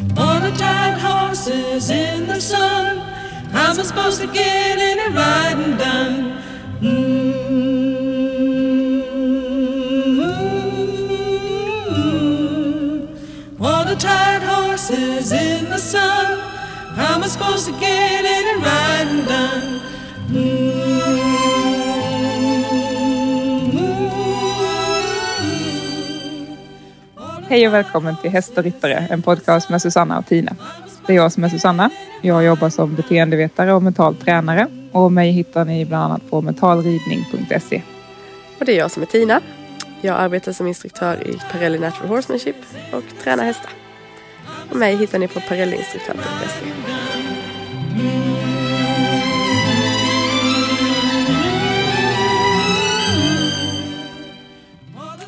On the tired horses in the sun. How's I supposed to get any riding done? Mm-hmm. Water tired horses in the sun. How am I supposed to get Hej och välkommen till Häst och ryttare, en podcast med Susanna och Tina. Det är jag som är Susanna. Jag jobbar som beteendevetare och mental tränare och mig hittar ni bland annat på mentalridning.se. Och det är jag som är Tina. Jag arbetar som instruktör i Parelli Natural Horsemanship och tränar hästar. Och mig hittar ni på parelliinstruktör.se.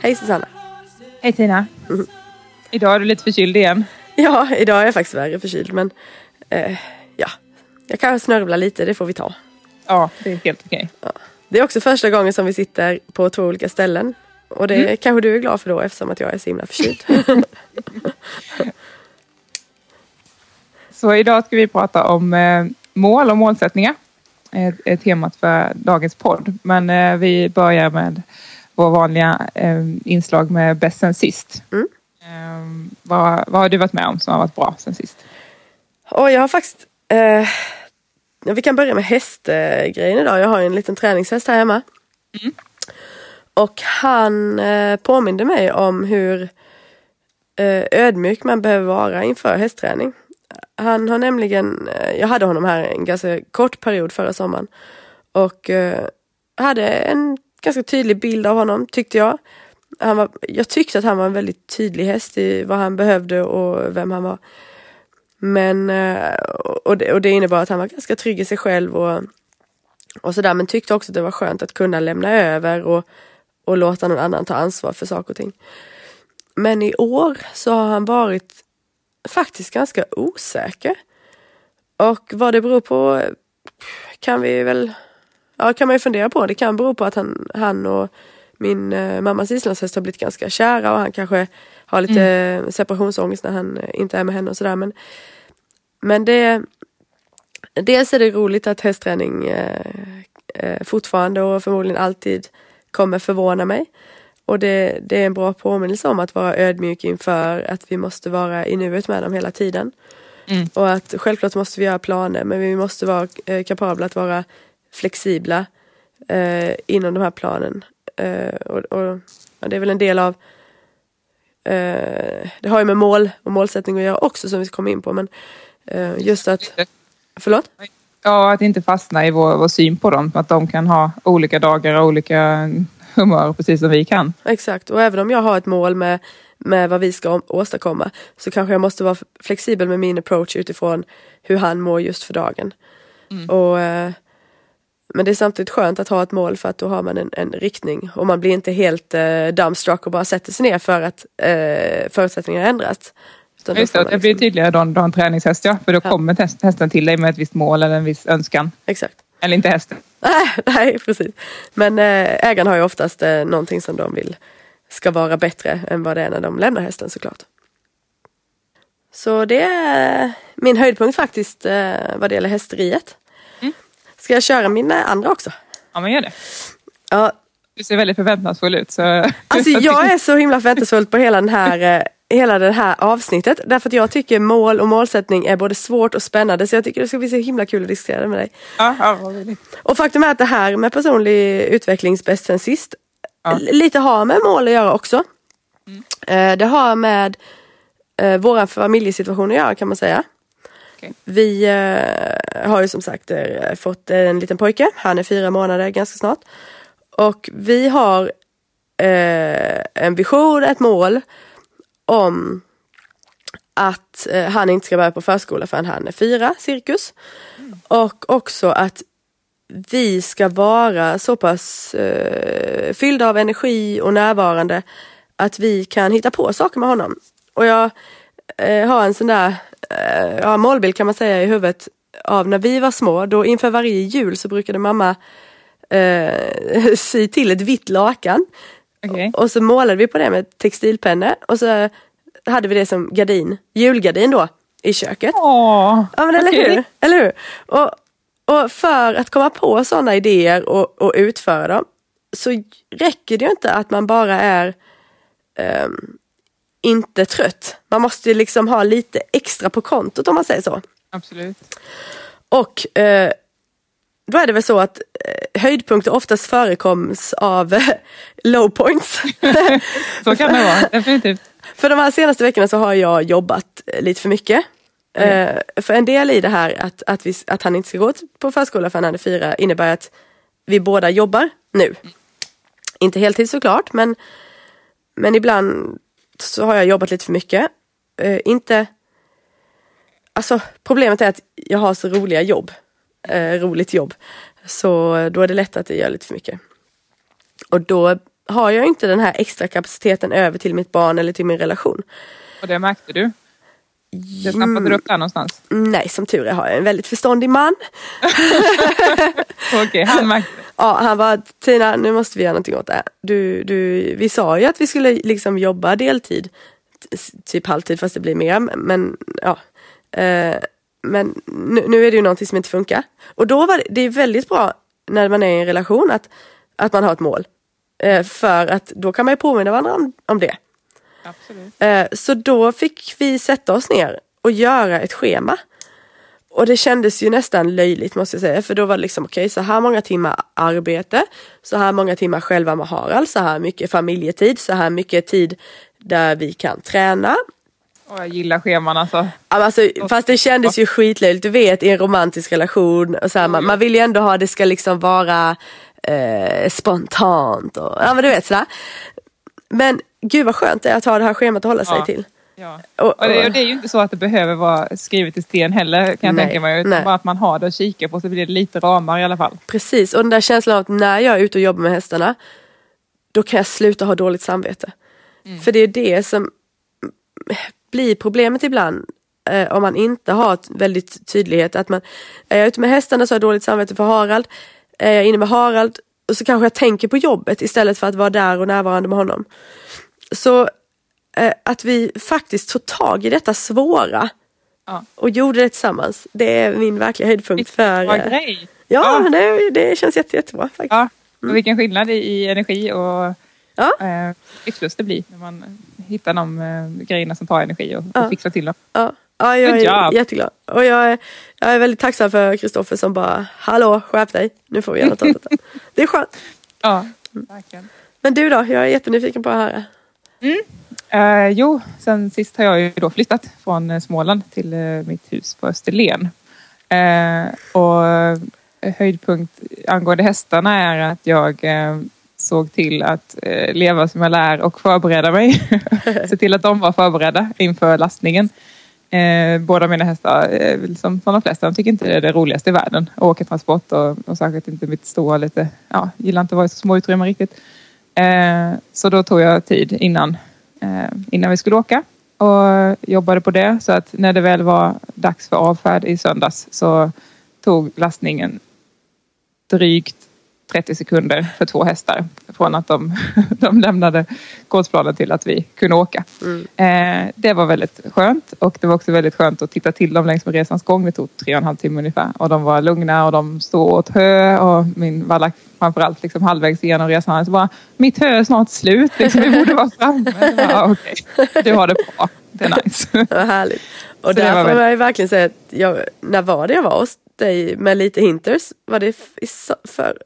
Hej Susanna! Hej Tina! Idag är du lite förkyld igen. Ja, idag är jag faktiskt värre förkyld men eh, ja, jag kan snörvla lite, det får vi ta. Ja, det är helt okej. Det är också första gången som vi sitter på två olika ställen. Och det Mm. kanske du är glad för då eftersom att jag är så himla förkyld. Så idag ska vi prata om eh, mål och målsättningar. Ett, ett temat för dagens podd. Men eh, vi börjar med vår vanliga eh, inslag med bäst sen sist. Mm. Eh, vad, vad har du varit med om som har varit bra sen sist? Och jag har faktiskt... Eh, vi kan börja med hästgrejen idag. Jag har en liten träningshäst här hemma. Och han eh, påminde mig om hur eh, ödmjuk man behöver vara inför hästträning. Han har nämligen, eh, jag hade honom här en ganska kort period förra sommaren. Och eh, hade en ganska tydlig bild av honom tyckte jag. Han var, jag tyckte att han var en väldigt tydlig häst i vad han behövde och vem han var. Men, eh, och det, och det innebar att han var ganska trygg i sig själv och, och sådär. Men tyckte också att det var skönt att kunna lämna över och, och låta någon annan ta ansvar för saker och ting. Men i år så har han varit faktiskt ganska osäker. Och vad det beror på kan vi väl, ja kan man ju fundera på. Det kan bero på att han, han och min eh, mammas islandshäst har blivit ganska kära och han kanske har lite mm. separationsångest när han eh, inte är med henne och sådär. Men, men det, dels är det roligt att hästträning eh, eh, fortfarande och förmodligen alltid kommer förvåna mig. Och det, det är en bra påminnelse om att vara ödmjuk inför att vi måste vara i nuet med dem hela tiden. Mm. Och att självklart måste vi göra planer men vi måste vara eh, kapabla att vara flexibla eh, inom de här planen. Eh, och, och, och det är väl en del av eh, det har ju med mål och målsättning att göra också som vi ska komma in på men eh, just att Förlåt? Ja, att inte fastna i vår, vår syn på dem. Att de kan ha olika dagar och olika humör precis som vi kan. Exakt, och även om jag har ett mål med, med vad vi ska om- åstadkomma så kanske jag måste vara flexibel med min approach utifrån hur han mår just för dagen. Och, eh, men det är samtidigt skönt att ha ett mål för att då har man en, en riktning och man blir inte helt eh, dumbstruck och bara sätter sig ner för att eh, förutsättningarna. Utan då Just det, man det blir liksom- tydligare då du har en träningshäst ja. För då Ja. kommer häst- hästen till dig med ett visst mål eller en viss önskan. Exakt. Eller inte hästen. Nej, nej precis. Men eh, ägaren har ju oftast eh, någonting som de vill ska vara bättre än vad det är när de lämnar hästen såklart. Så det är min höjdpunkt faktiskt eh, vad det gäller hästeriet. Ska jag köra min eh, andra också? Ja, men gör det. Ja, Du ser väldigt förväntansfull ut. Så... alltså jag är så himla förväntansfull på hela den här eh, Hela det här avsnittet därför att jag tycker mål och målsättning är både svårt och spännande så jag tycker det ska bli så himla kul att diskutera det med dig. Ja, ja. Och faktum är att det här med personlig utveckling bäst sen sist Ja. lite har med mål att göra också. Eh, det har med vår familjesituation att göra kan man säga. Okay. Vi eh, har ju som sagt eh, fått eh, en liten pojke, han är fyra månader ganska snart. Och vi har eh, en vision, ett mål om att eh, han inte ska börja på förskola förrän han är fyra cirkus. Och också att vi ska vara så pass eh, fyllda av energi och närvarande att vi kan hitta på saker med honom. Och jag eh, har en sån där eh, ja, målbild kan man säga i huvudet av när vi var små. Då inför varje jul så brukade mamma eh, sy till ett vitt lakan. Okej. Och så målade vi på det med textilpennor och så hade vi det som gardin, julgardin då, i köket. Åh, Ja men eller okej. hur? Eller hur? Och, och för att komma på sådana idéer och, och utföra dem så räcker det ju inte att man bara är ehm, inte trött. Man måste ju liksom ha lite extra på kontot om man säger så. Absolut. Och eh, då är det väl så att eh, höjdpunkter oftast förekoms av eh, low points. Så kan det vara, definitivt. För de här senaste veckorna så har jag jobbat eh, lite för mycket. Eh, för en del i det här att, att, vi, att han inte ska gå på förskola förrän han är fyra innebär att vi båda jobbar nu. Inte heltid såklart men, men ibland så har jag jobbat lite för mycket. Eh, inte... Alltså problemet är att jag har så roliga jobb. Eh, roligt jobb. Så eh, då är det lätt att jag gör lite för mycket. Och då har jag inte den här extra kapaciteten över till mitt barn eller till min relation. Och det märkte du? Det snappade du upp där någonstans? Nej, som tur är har jag en väldigt förståndig man. Okej, han märkte. Ja, han bara, Tina nu måste vi göra någonting åt det här. Du, du, vi sa ju att vi skulle liksom jobba deltid, typ halvtid fast det blir mer. Men ja, eh, men nu, nu är det ju någonting som inte funkar. Och då var det, det är väldigt bra när man är i en relation att, att man har ett mål. Eh, för att då kan man ju påminna varandra om, om det. Absolut. Eh, Så då fick vi sätta oss ner och göra ett schema. Och det kändes ju nästan löjligt måste jag säga. För då var det liksom okej, så här många timmar arbete. Så här många timmar själva med Harald. Så här mycket familjetid. Så här mycket tid där vi kan träna. Och jag gillar scheman alltså. Alltså, fast det kändes ju skitlöjligt. Du vet i en romantisk relation. Och så här, man, man vill ju ändå ha det ska liksom vara eh, spontant. Och, ja men du vet sådär. Men gud vad skönt det är att ha det här schemat att hålla sig Ja. till. Ja. Och, Och det, och- och det är ju inte så att det behöver vara skrivet i sten heller kan jag Nej, tänka mig. Utan nej. bara att man har det att kika på så blir det lite ramar i alla fall. Precis, och den där känslan av att när jag är ute och jobbar med hästarna då kan jag sluta ha dåligt samvete. För det är det som blir problemet ibland eh, om man inte har väldigt tydlighet. Att man, är jag ute med hästarna så har jag dåligt samvete för Harald. Är jag inne med Harald och så kanske jag tänker på jobbet istället för att vara där och närvarande med honom. Så eh, att vi faktiskt tog tag i detta svåra Ja. och gjorde det tillsammans. Det är min verkliga höjdpunkt för... Eh, grej! Ja, Ja. det, det känns jätte, jättebra faktiskt. Ja. Och vilken skillnad i, energi och Ja. eh, det blir när man hittar de eh, grejerna som tar energi och, Ja. och fixar till dem. Ja, ja jag är jätteglad. Och jag är, jag är väldigt tacksam för Kristoffer som bara, hallå skärp dig, nu får vi göra något detta. Det är skönt. Ja, verkligen. Men du då, jag är jättenyfiken på att höra. Mm. Eh, jo, sen sist har jag ju då flyttat från eh, Småland till eh, mitt hus på Österlen. Eh, och eh, höjdpunkt angående hästarna är att jag eh, såg till att eh, leva som jag lär och förbereda mig. Se till att de var förberedda inför lastningen. Eh, båda mina hästar, eh, som, som de flesta, de tycker inte det är det roligaste i världen att åka transport och, och särskilt inte mitt stora lite, ja, gillar inte att vara i så små utrymmen riktigt. Eh, så då tog jag tid innan, eh, innan vi skulle åka och jobbade på det. Så att när det väl var dags för avfärd i söndags så tog lastningen drygt 30 sekunder för två hästar från att de, de lämnade gårdsplanen till att vi kunde åka. Eh, det var väldigt skönt och det var också väldigt skönt att titta till dem längs med resans gång. Det tog tre och en halv timme ungefär och de var lugna och de stod åt hö och min vallack framförallt liksom halvvägs igenom resan så bara mitt hö är snart slut, liksom, vi borde vara framme. Bara, "Ah, Okej, du har det bra, det är nice. Vad härligt. Och Så där får väl- man ju verkligen säga att jag, när var det jag var hos dig med lite hinters? Var det i för,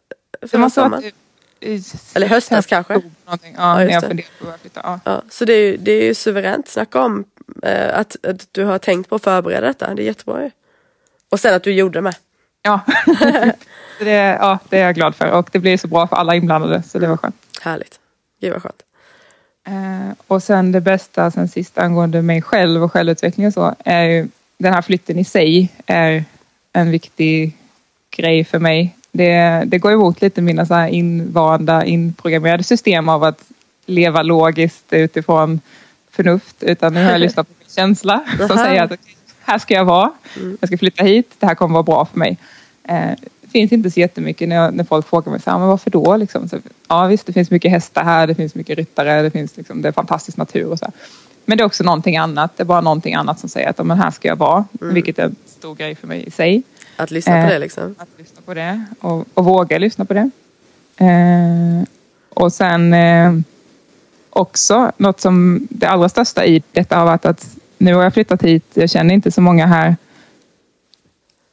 förra var så sommaren? att i Eller höstas kanske? någonting. Ja, Ja, det. flytta. Ja. Ja, så det är, ju, det är ju suveränt. Snacka om eh, att, att du har tänkt på att förbereda detta. Det är jättebra ju. Och sen att du gjorde det med. Ja. Det, ja, det är jag glad för och det blir så bra för alla inblandade så det var skönt. Härligt. Gud vad skönt. Eh, och sen det bästa sen sist angående mig själv och självutveckling och så är ju den här flytten i sig är en viktig grej för mig. Det, det går emot lite mina så här invanda, inprogrammerade system av att leva logiskt utifrån förnuft utan nu har jag lyssnat på min känsla som säger att här ska jag vara. Jag ska flytta hit. Det här kommer vara bra för mig. Eh, det finns inte så jättemycket när, jag, när folk frågar mig så här, men varför då? Liksom, så, ja visst, det finns mycket hästar här, det finns mycket ryttare, det finns liksom, det är fantastisk natur och så. Här. men det är också någonting annat. Det är bara någonting annat som säger att men här ska jag vara. Mm. Vilket är en stor grej för mig i sig. Att lyssna Eh, på det liksom. Att lyssna på det och, och våga lyssna på det. Eh, och sen eh, också något som det allra största i detta har varit att nu har jag flyttat hit. Jag känner inte så många här.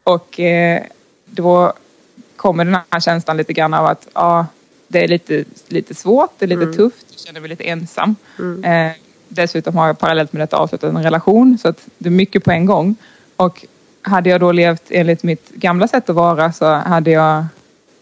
Och eh, då kommer den här känslan lite grann av att ja, det är lite, lite svårt, det är lite tufft. Jag känner mig lite ensam. Eh, dessutom har jag parallellt med detta avslutat en relation så att det är mycket på en gång. Och hade jag då levt enligt mitt gamla sätt att vara så hade jag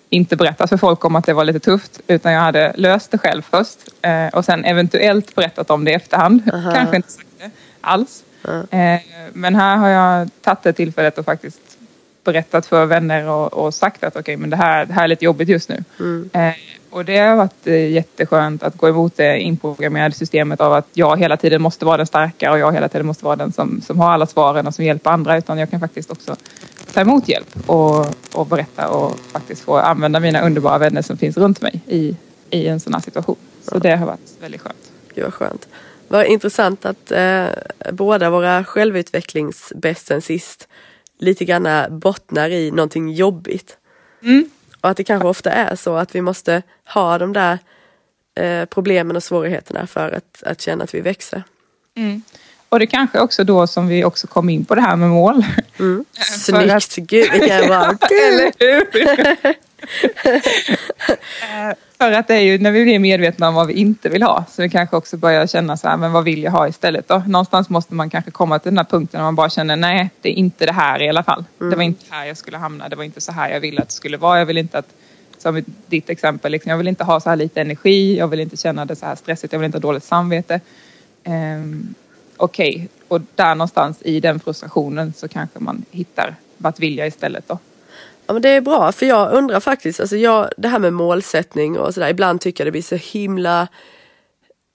inte berättat för folk om att det var lite tufft utan jag hade löst det själv först eh, och sen eventuellt berättat om det i efterhand. Aha. Kanske inte sagt det alls. Eh, men här har jag tagit det tillfället och faktiskt berättat för vänner och, och sagt att okej men det här, det här är lite jobbigt just nu. Eh, och det har varit eh, jätteskönt att gå emot det inprogrammerade systemet av att jag hela tiden måste vara den starka och jag hela tiden måste vara den som, som har alla svaren och som hjälper andra utan jag kan faktiskt också ta emot hjälp och, och berätta och faktiskt få använda mina underbara vänner som finns runt mig i, i en sån här situation. Så det har varit väldigt skönt. Gud vad skönt. Vad intressant att eh, båda våra självutvecklingsbäst sen sist lite grann bottnar i någonting jobbigt. Mm. Och att det kanske ofta är så att vi måste ha de där eh, problemen och svårigheterna för att, att känna att vi växer. Mm. Och det kanske också då som vi också kom in på det här med mål. Mm. För att- Snyggt! Gud vilken bra! Eller hur? Eh, För att det är ju när vi blir medvetna om vad vi inte vill ha så vi kanske också börjar känna så här, men vad vill jag ha istället då? Någonstans måste man kanske komma till den här punkten när man bara känner nej, det är inte det här i alla fall. Det var inte här jag skulle hamna, det var inte så här jag ville att det skulle vara. Jag vill inte att, som ditt exempel, liksom, jag vill inte ha så här lite energi, jag vill inte känna det så här stressigt, jag vill inte ha dåligt samvete. Um, Okej, och där någonstans i den frustrationen så kanske man hittar vart vill jag istället då? Ja men det är bra för jag undrar faktiskt, alltså jag, det här med målsättning och sådär, ibland tycker jag det blir så himla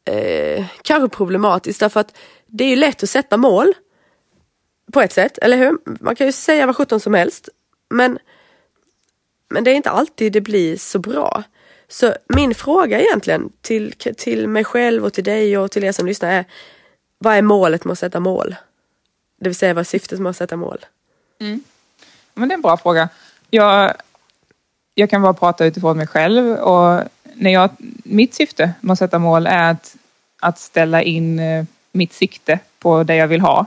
eh, kanske problematiskt därför att det är ju lätt att sätta mål på ett sätt, eller hur? Man kan ju säga vad sjutton som helst men, men det är inte alltid det blir så bra. Så min fråga egentligen till, till mig själv och till dig och till er som lyssnar är vad är målet med att sätta mål? Det vill säga vad är syftet med att sätta mål? Mm. Men det är en bra fråga. Jag, jag kan bara prata utifrån mig själv och när jag, mitt syfte med att sätta mål är att, att ställa in eh, mitt sikte på det jag vill ha.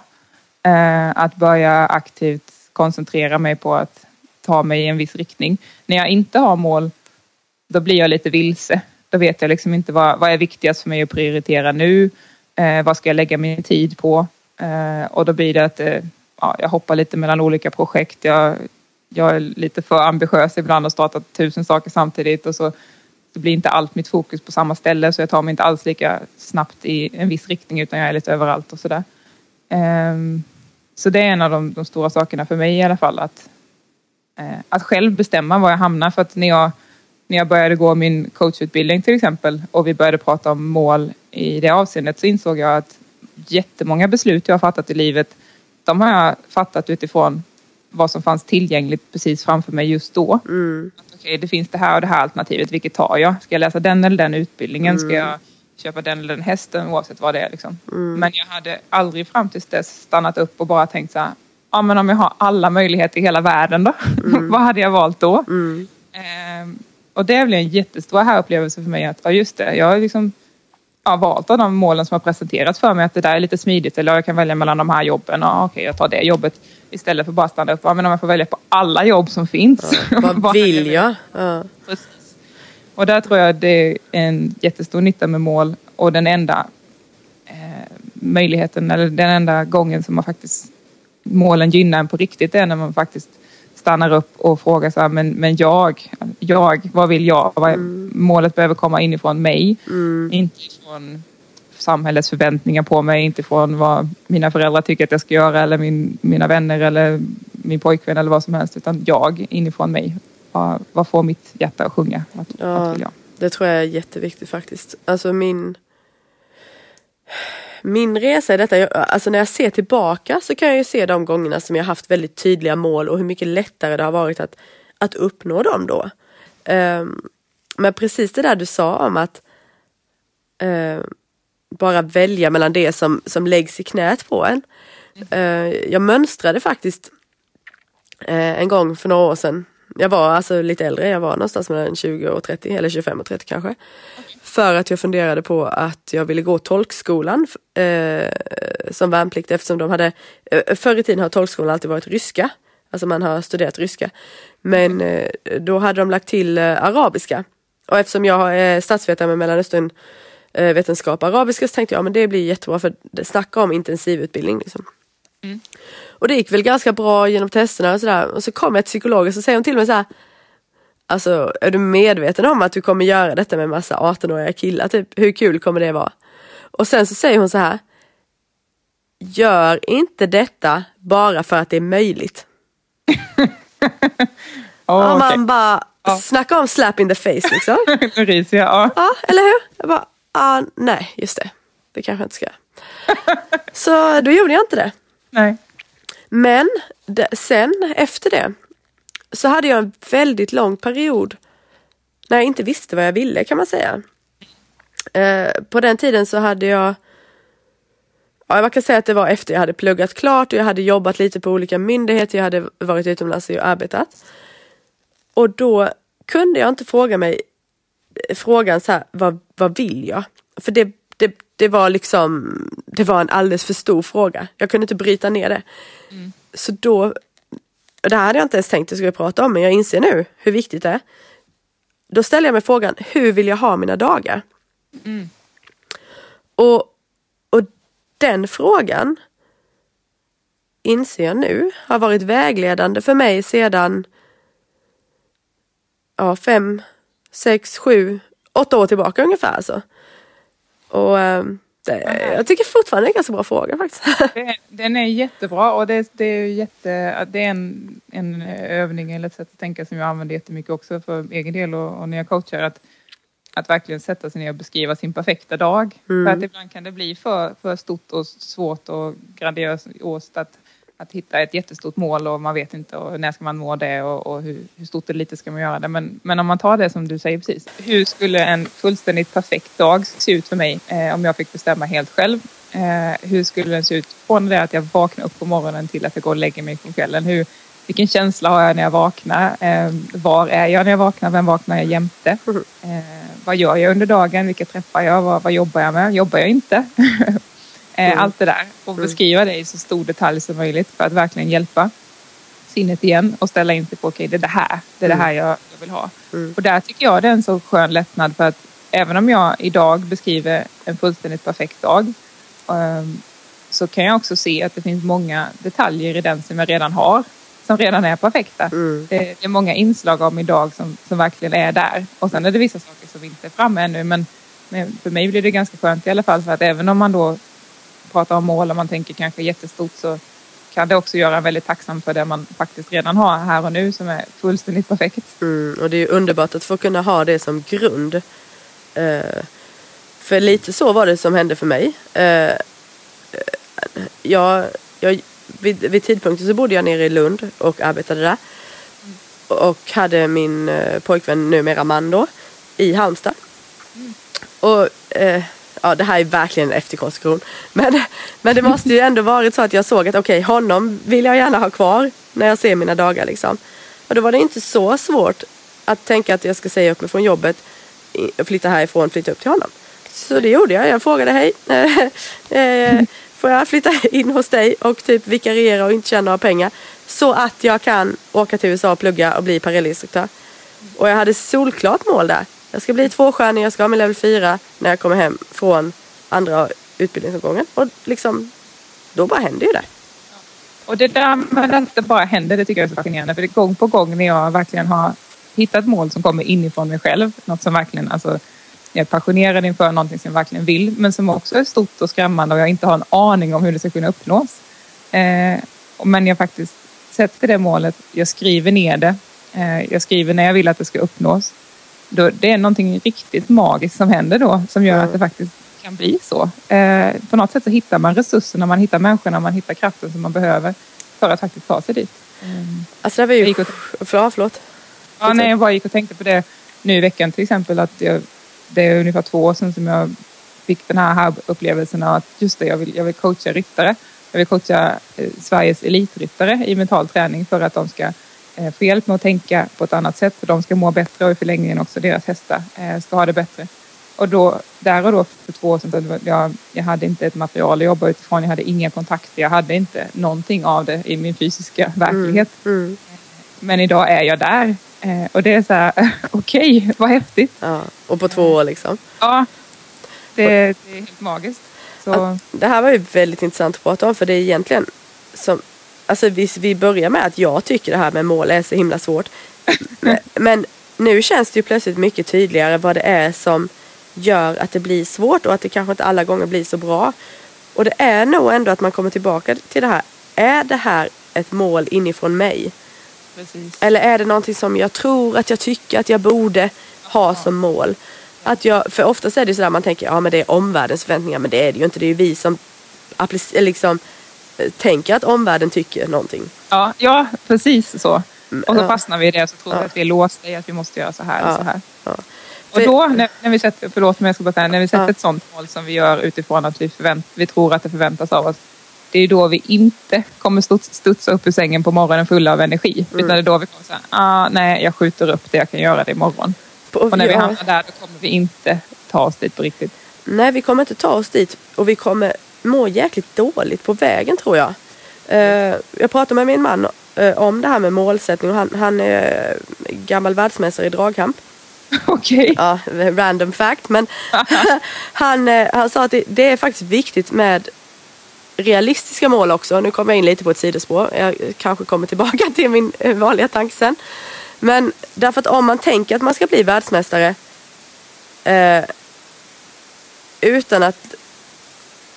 Eh, att börja aktivt koncentrera mig på att ta mig i en viss riktning. När jag inte har mål, då blir jag lite vilse. Då vet jag liksom inte vad, vad är viktigast för mig att prioritera nu. Eh, vad ska jag lägga min tid på? Eh, och då blir det att eh, ja, jag hoppar lite mellan olika projekt. Jag, jag är lite för ambitiös ibland och startar tusen saker samtidigt och så, så blir inte allt mitt fokus på samma ställe så jag tar mig inte alls lika snabbt i en viss riktning utan jag är lite överallt och sådär. Ehm, så det är en av de, de stora sakerna för mig i alla fall att, eh, att själv bestämma var jag hamnar för att när jag, när jag började gå min coachutbildning till exempel och vi började prata om mål i det avseendet så insåg jag att jättemånga beslut jag har fattat i livet de har jag fattat utifrån vad som fanns tillgängligt precis framför mig just då. Att, Okej, det finns det här och det här alternativet, vilket tar jag? Ska jag läsa den eller den utbildningen? Ska jag köpa den eller den hästen oavsett vad det är? Liksom. Men jag hade aldrig fram tills dess stannat upp och bara tänkt så här, ja men om jag har alla möjligheter i hela världen då? vad hade jag valt då? Ehm, och det blev en jättestor här upplevelse för mig att, ja just det, jag har liksom ja, valt av de målen som har presenterats för mig att det där är lite smidigt eller jag kan välja mellan de här jobben och okej jag tar det jobbet istället för bara stanna upp. Ja, men om jag får välja på alla jobb som finns. Vad vill jag? Ja. Och där tror jag det är en jättestor nytta med mål och den enda eh, möjligheten eller den enda gången som man faktiskt målen gynnar en på riktigt är när man faktiskt stannar upp och frågar så här, men, men jag, jag, vad vill jag? Är, Målet behöver komma inifrån mig, inte från samhällets förväntningar på mig, inte från vad mina föräldrar tycker att jag ska göra eller min, mina vänner eller min pojkvän eller vad som helst, utan jag inifrån mig. Vad, vad får mitt hjärta att sjunga? Vad, Ja. vad? Det tror jag är jätteviktigt faktiskt. Alltså min min resa i detta, jag- alltså när jag ser tillbaka så kan jag ju se de gångerna som jag haft väldigt tydliga mål och hur mycket lättare det har varit att, att uppnå dem då. Ehm, men precis det där du sa om att ehm, bara välja mellan det som, som läggs i knät på en. Eh, jag mönstrade faktiskt eh, en gång för några år sedan. Jag var alltså lite äldre, jag var någonstans mellan 20 och 30 eller 25 och 30 kanske. För att jag funderade på att jag ville gå tolkskolan eh, som värnplikt eftersom de hade, eh, förr i tiden har tolkskolan alltid varit ryska. Alltså man har studerat ryska. Men eh, då hade de lagt till eh, arabiska. Och eftersom jag är statsvetare med Mellanöstern eh, vetenskap arabiska så tänkte jag men det blir jättebra för det snacka om intensivutbildning. Liksom. Mm. Och det gick väl ganska bra genom testerna och sådär. Och så kom jag till psykologen och så säger hon till mig så här. Alltså är du medveten om att du kommer göra detta med massa 18-åriga killar? Typ, hur kul kommer det vara? Och sen så säger hon så här. Gör inte detta bara för att det är möjligt. Oh, och man bara, Ja. snacka om slap in the face liksom. Nu ryser jag. Ja. Ja, eller hur? Jag bara, ah, nej, just det. Det kanske jag inte ska. Så då gjorde jag inte det. Nej. Men sen efter det så hade jag en väldigt lång period när jag inte visste vad jag ville kan man säga. Eh, på den tiden så hade jag Ja, jag kan säga att det var efter jag hade pluggat klart och jag hade jobbat lite på olika myndigheter. Jag hade varit utomlands och arbetat. Och då kunde jag inte fråga mig frågan så här, vad, vad vill jag? För det, det, det var liksom, det var en alldeles för stor fråga. Jag kunde inte bryta ner det. Så då, det här hade jag inte ens tänkt att jag skulle prata om, men jag inser nu hur viktigt det är. Då ställer jag mig frågan, hur vill jag ha mina dagar? Mm. Och, och den frågan inser jag nu har varit vägledande för mig sedan ja, fem, sex, sju, åtta år tillbaka ungefär. Alltså. Och um, det, jag tycker fortfarande det är en ganska bra fråga faktiskt. Det- Den är jättebra och det, det är, jätte, det är en, en övning eller ett sätt att tänka som jag använder jättemycket också för egen del och, och när jag coachar. Att, att verkligen sätta sig ner och beskriva sin perfekta dag. Mm. För att ibland kan det bli för, för stort och svårt och grandiöst att, att hitta ett jättestort mål och man vet inte och när ska man nå det och, och hur, hur stort eller lite ska man göra det. Men, men om man tar det som du säger precis. Hur skulle en fullständigt perfekt dag se ut för mig eh, om jag fick bestämma helt själv? Eh, hur skulle den se ut från det att jag vaknar upp på morgonen till att jag går och lägger mig på kvällen? Hur, vilken känsla har jag när jag vaknar? Eh, var är jag när jag vaknar? Vem vaknar jag jämte? Eh, vad gör jag under dagen? Vilka träffar jag? Vad, vad jobbar jag med? Jobbar jag inte? eh, Allt det där. Och beskriva det i så stor detalj som möjligt för att verkligen hjälpa sinnet igen och ställa in sig på okej, det är det här. Det är det här jag, vill ha. Mm. Och där tycker jag det är en så skön lättnad för att även om jag idag beskriver en fullständigt perfekt dag ehm, så kan jag också se att det finns många detaljer i den som jag redan har som redan är perfekta. Mm. Det, det är många inslag av min dag som, som verkligen är där. Och sen är det vissa saker som inte är framme ännu men, men för mig blir det ganska skönt i alla fall för att även om man då pratar om mål och man tänker kanske jättestort så kan det också göra en väldigt tacksam för det man faktiskt redan har här och nu som är fullständigt perfekt. Mm, och det är ju underbart att få kunna ha det som grund. Eh, för lite så var det som hände för mig. Eh, jag, jag, vid, vid tidpunkten så bodde jag nere i Lund och arbetade där. Och hade min eh, pojkvän, numera man då, i Halmstad. Och eh, ja, det här är verkligen en efterkonstruktion. Men, men det måste ju ändå varit så att jag såg att okej, honom vill jag gärna ha kvar när jag ser mina dagar liksom. Och då var det inte så svårt att tänka att jag ska säga upp mig från jobbet, och flytta härifrån, flytta upp till honom. Så det gjorde jag. Jag frågade hej, eh, eh, får jag flytta in hos dig och typ vikariera och inte tjäna några pengar. Så att jag kan åka till USA och plugga och bli parallellinstruktör. Och jag hade solklart mål där. Jag ska bli tvåstjärnig, jag ska ha min level 4 när jag kommer hem från andra utbildningsomgången. Och liksom, då bara händer ju det. Och det där med att det bara händer, det tycker jag är så fascinerande. För det är gång på gång när jag verkligen har hittat mål som kommer inifrån mig själv. Något som verkligen, alltså, jag är passionerad inför någonting som jag verkligen vill. Men som också är stort och skrämmande och jag inte har en aning om hur det ska kunna uppnås. Eh, men jag faktiskt sätter det målet, jag skriver ner det. Eh, jag skriver när jag vill att det ska uppnås. Då, det är någonting riktigt magiskt som händer då som gör Mm. att det faktiskt kan bli så. Eh, på något sätt så hittar man resurserna, man hittar människorna, man hittar kraften som man behöver för att faktiskt ta sig dit. Alltså det var Jag ju... gick och- Förlåt, förlåt. Ja, nej, jag bara gick och tänkte på det nu i veckan till exempel att jag, det är ungefär två år sedan som jag fick den här upplevelsen av att just det, jag vill, jag vill coacha ryttare. Jag vill coacha eh, Sveriges elitryttare i mental träning för att de ska få hjälp med att tänka på ett annat sätt. För de ska må bättre och i förlängningen också deras hästar eh, ska ha det bättre. Och då, där och då för två år sedan, jag, jag hade inte ett material att jobba utifrån. Jag hade inga kontakter. Jag hade inte någonting av det i min fysiska verklighet. Mm, mm. Men idag är jag där. Eh, och det är så här, okej, okay, vad häftigt. Ja, och på två år liksom. Ja, det, det är helt magiskt. Så. Det här var ju väldigt intressant att prata om för det är egentligen som, alltså vi, vi börjar med att jag tycker det här med mål är så himla svårt. men nu känns det ju plötsligt mycket tydligare vad det är som gör att det blir svårt och att det kanske inte alla gånger blir så bra. Och det är nog ändå att man kommer tillbaka till det här. Är det här ett mål inifrån mig? Precis. Eller är det någonting som jag tror att jag tycker att jag borde ha som mål? Att jag, för oftast är det sådär man tänker, ja men det är omvärldens förväntningar, men det är det ju inte. Det är ju vi som liksom, tänker att omvärlden tycker någonting. Ja, ja precis så. Mm, och så ja. fastnar vi i det och så tror vi ja. att vi är låsta i att vi måste göra så här och så här. Och då, när, när, vi sätter, förlåt men jag ska bara säga, när vi sätter ett sånt mål som vi gör utifrån att vi, förvänt, vi tror att det förväntas av oss. Det är då vi inte kommer studsa upp ur sängen på morgonen fulla av energi. Mm. Utan det är då vi kommer säga, ah, nej jag skjuter upp det, jag kan göra det imorgon. Och när vi hamnar där då kommer vi inte ta oss dit på riktigt. Nej, vi kommer inte ta oss dit och vi kommer må jäkligt dåligt på vägen tror jag. Uh, jag pratade med min man uh, om det här med målsättning och han, han är gammal världsmästare i dragkamp. Okej. Okay. Ja, random fact. Men han, han sa att det, det, är faktiskt viktigt med realistiska mål också. Nu kommer jag in lite på ett sidospår. Jag kanske kommer tillbaka till min vanliga tanke sen. Men därför att om man tänker att man ska bli världsmästare eh, utan att...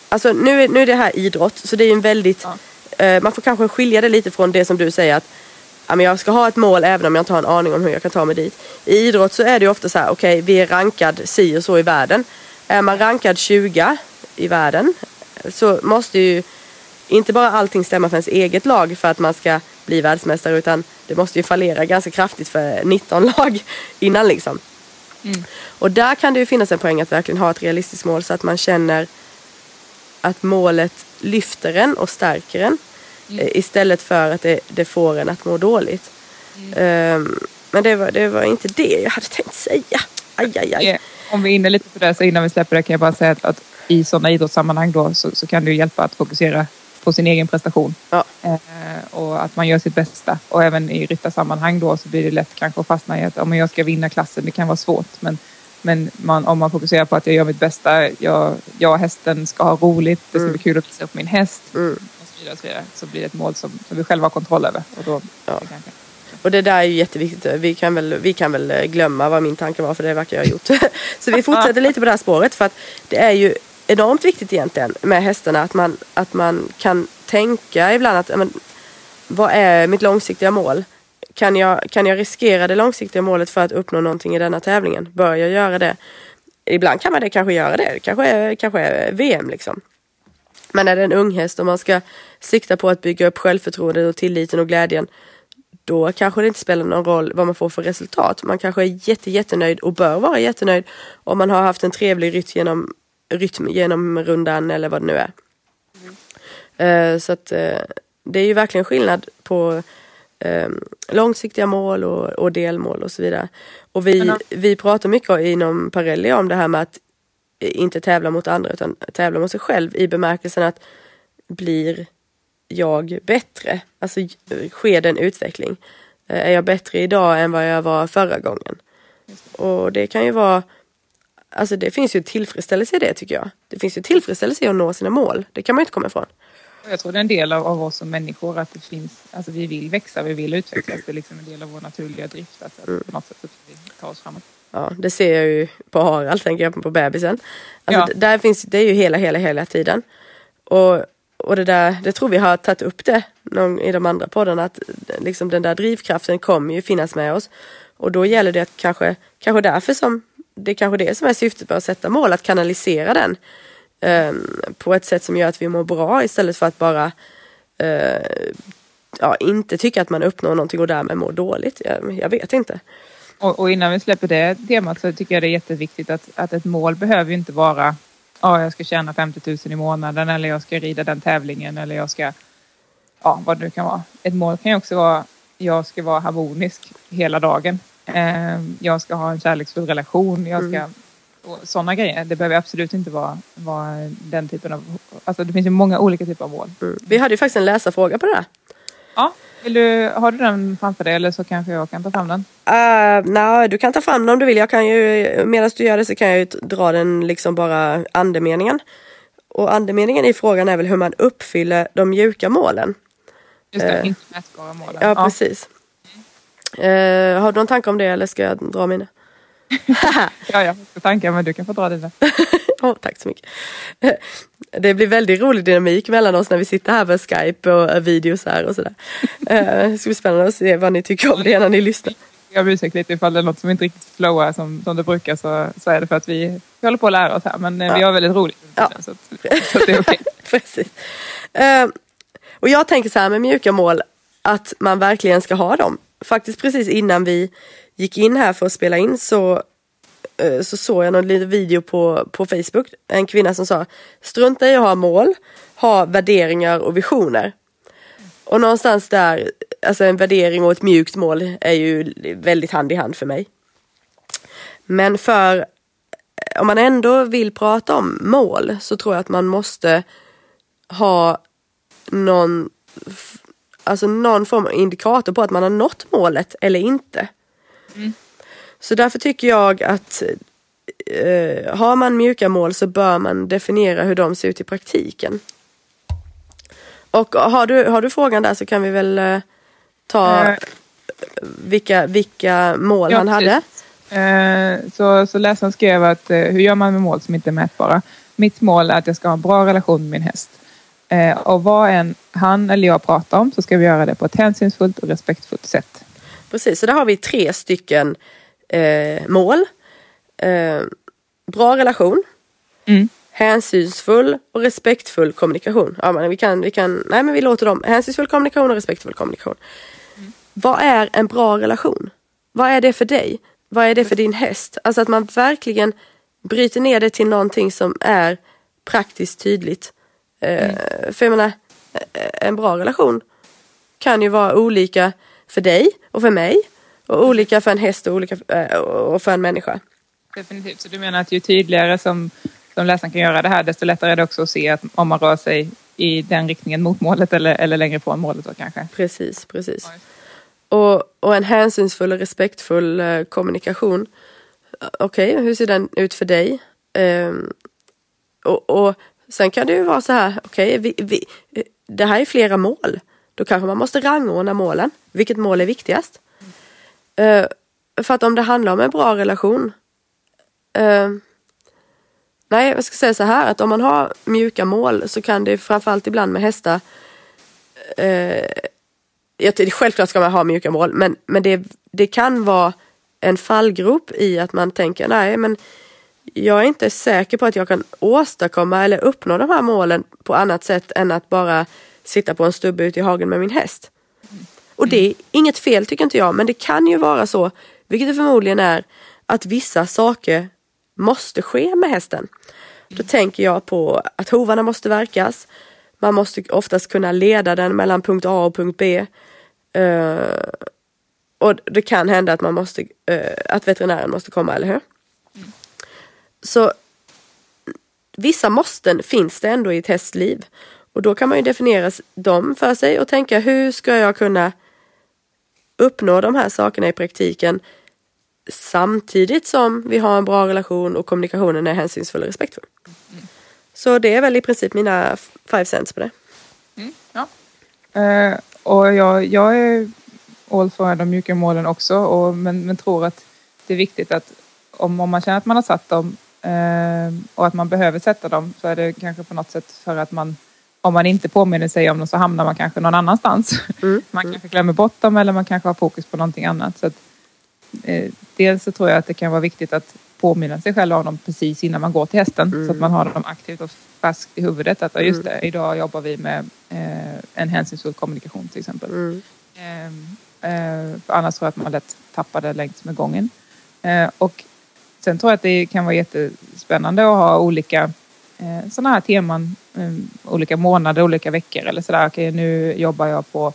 Alltså nu är, nu är det här idrott så det är en väldigt... Ja. Eh, man får kanske skilja det lite från det som du säger att ja, men jag ska ha ett mål även om jag inte har en aning om hur jag kan ta mig dit. I idrott så är det ju ofta så här, okej okay, vi är rankad si och så i världen. Är man rankad 20 i världen så måste ju inte bara allting stämma för ens eget lag för att man ska bli världsmästare utan det måste ju fallera ganska kraftigt för 19 lag innan liksom. Mm. Och där kan det ju finnas en poäng att verkligen ha ett realistiskt mål så att man känner att målet lyfter en och stärker en mm. Eh, istället för att det, det, får en att må dåligt. Mm. Um, men det var, det var inte det jag hade tänkt säga. Aj, aj, aj. Om vi är inne lite på det så innan vi släpper det kan jag bara säga att, att i sådana idrottssammanhang då så, så kan det ju hjälpa att fokusera på sin egen prestation. Ja. Eh, och att man gör sitt bästa. Och även i ryttarsammanhang då så blir det lätt kanske att fastna i att om jag ska vinna klassen, det kan vara svårt. Men, men man, om man fokuserar på att jag gör mitt bästa, jag, jag och hästen ska ha roligt, det ska mm. bli kul att visa upp min häst mm. och så vidare, och så vidare. Så blir det ett mål som, som vi själva har kontroll över. Och, då, ja. och det där är ju jätteviktigt. Vi kan, väl, vi kan väl glömma vad min tanke var för det verkar jag ha gjort. så vi fortsätter lite på det här spåret för att det är ju enormt viktigt egentligen med hästarna att man, att man kan tänka ibland att men, vad är mitt långsiktiga mål? Kan jag, kan jag riskera det långsiktiga målet för att uppnå någonting i denna tävlingen? Bör jag göra det? Ibland kan man det kanske göra det. Kanske är, kanske är VM liksom. Men är det en ung häst och man ska sikta på att bygga upp självförtroendet och tilliten och glädjen då kanske det inte spelar någon roll vad man får för resultat. Man kanske är jätte, jättenöjd och bör vara jättenöjd om man har haft en trevlig rytm genom, rytm genom rundan eller vad det nu är. Mm. så att uh, det är ju verkligen skillnad på um, långsiktiga mål och, och, delmål och så vidare. Och vi, mm. vi pratar mycket inom Parelli om det här med att inte tävla mot andra utan tävla mot sig själv i bemärkelsen att blir jag bättre? Alltså sker det en utveckling? Är jag bättre idag än vad jag var förra gången? Och det kan ju vara Alltså det finns ju tillfredsställelse i det tycker jag. Det finns ju tillfredsställelse i att nå sina mål. Det kan man ju inte komma ifrån. Jag tror det är en del av, av oss som människor att det finns, alltså vi vill växa, vi vill utvecklas. Det är liksom en del av vår naturliga drift att, mm. på något sätt att vi tar oss framåt. Ja, det ser jag ju på Harald, tänker jag på bebisen. Alltså, ja. där finns, det är ju hela, hela, hela tiden. Och, och det där, det tror vi har tagit upp det någon, i de andra poddarna, att liksom den där drivkraften kommer ju finnas med oss. Och då gäller det att kanske, kanske därför som det är kanske det som är syftet med att sätta mål, att kanalisera den på ett sätt som gör att vi mår bra istället för att bara uh, ja, inte tycka att man uppnår någonting och därmed mår dåligt. Jag, jag vet inte. Och, och, innan vi släpper det temat så tycker jag det är jätteviktigt att, att ett mål behöver ju inte vara ja, jag ska tjäna 50 000 i månaden eller jag ska rida den tävlingen eller jag ska, ja vad det nu kan vara. Ett mål kan ju också vara, jag ska vara harmonisk hela dagen. Eh, jag ska ha en kärleksfull relation, jag ska, och sådana grejer. Det behöver absolut inte vara, vara den typen av, alltså det finns ju många olika typer av mål. Mm. Vi hade ju faktiskt en läsarfråga på det där. Ja, vill du, har du den framför dig eller så kanske jag kan ta fram den? Uh, Nej, du kan ta fram den om du vill. Jag kan ju, medan du gör det så kan jag ju dra den liksom bara andemeningen. Och andemeningen i frågan är väl hur man uppfyller de mjuka målen. Just det, Eh, inte mätbara målen. Ja, precis. Uh, har du någon tanke om det eller ska jag dra mina? ja, jag har tankar men du kan få dra dina. Åh, tack så mycket. Det blir väldigt rolig dynamik mellan oss när vi sitter här med Skype och eh, videos här och sådär. Eh, Det ska bli spännande att se vad ni tycker om det när ni lyssnar. Jag ber ursäkt lite ifall det är något som inte riktigt flowar som, som det brukar så, så är det för att vi, vi håller på att lära oss här men eh, vi Ja. har väldigt roligt. Ja. Så, att, så att det är okej. Precis. Eh, Och jag tänker så här med mjuka mål att man verkligen ska ha dem. Faktiskt precis innan vi gick in här för att spela in så, eh, så såg jag någon liten video på, på Facebook. En kvinna som sa strunta i att ha mål, ha värderingar och visioner. Och någonstans där, alltså en värdering och ett mjukt mål är ju väldigt hand i hand för mig. Men för eh, om man ändå vill prata om mål så tror jag att man måste ha någon, alltså någon form av indikator på att man har nått målet eller inte. Så därför tycker jag att eh, har man mjuka mål så bör man definiera hur de ser ut i praktiken. Och har du, har du frågan där så kan vi väl eh, ta Eh. vilka, vilka mål Ja, han hade. Eh, så, så läsaren skrev att eh, hur gör man med mål som inte är mätbara? Mitt mål är att jag ska ha en bra relation med min häst. Eh, och vad än han eller jag pratar om så ska vi göra det på ett hänsynsfullt och respektfullt sätt. Precis, så där har vi tre stycken eh, mål. Eh, bra relation, Mm. hänsynsfull och respektfull kommunikation. Ja, men vi kan, vi kan, nej men vi låter dem. Hänsynsfull kommunikation och respektfull kommunikation. Vad är en bra relation? Vad är det för dig? Vad är det för din häst? Alltså att man verkligen bryter ner det till någonting som är praktiskt tydligt. Eh, För jag menar, eh, en bra relation kan ju vara olika för dig och för mig. Och olika för en häst och olika eh, och för en människa. Definitivt. Så du menar att ju tydligare som, som läsaren kan göra det här desto lättare är det också att se att om man rör sig i den riktningen mot målet eller, eller längre från målet då kanske. Precis, precis. Och, och en hänsynsfull och respektfull eh, kommunikation. Okej, hur ser den ut för dig? Ehm, och, och sen kan det ju vara så här, okej, eh, det här är flera mål. Då kanske man måste rangordna målen. Vilket mål är viktigast? Uh, för att om det handlar om en bra relation. Uh, nej, jag ska säga så här att om man har mjuka mål så kan det framförallt ibland med hästar Uh, jag, självklart ska man ha mjuka mål, men, men det, det kan vara en fallgrop i att man tänker nej men jag är inte säker på att jag kan åstadkomma eller uppnå de här målen på annat sätt än att bara sitta på en stubbe ute i hagen med min häst. Och det är inget fel tycker inte jag, men det kan ju vara så, vilket det förmodligen är, att vissa saker måste ske med hästen. Då tänker jag på att hovarna måste verkas. Man måste oftast kunna leda den mellan punkt A och punkt B. Uh, och det kan hända att man måste, uh, att veterinären måste komma, eller hur? Så vissa måsten finns det ändå i ett hästliv. Och då kan man ju definiera dem för sig och tänka hur ska jag kunna uppnå de här sakerna i praktiken samtidigt som vi har en bra relation och kommunikationen är hänsynsfull och respektfull. Så det är väl i princip mina five cents på det. Ja. Eh, och jag, jag är all för de mjuka målen också och, men, men tror att det är viktigt att om, om man känner att man har satt dem eh, och att man behöver sätta dem så är det kanske på något sätt för att man om man inte påminner sig om dem så hamnar man kanske någon annanstans. Mm. Man kanske glömmer bort dem eller man kanske har fokus på någonting annat. Så att, eh, dels så tror jag att det kan vara viktigt att påminna sig själv om dem precis innan man går till hästen så att man har dem aktivt och färskt i huvudet. Att just det, idag jobbar vi med eh, en hänsynsfull kommunikation till exempel. Mm. Ehm, eh, för annars tror jag att man lätt tappar det längs med gången. Eh, och sen tror jag att det kan vara jättespännande att ha olika eh, sådana här teman eh, olika månader, olika veckor eller sådär. Okej, nu jobbar jag på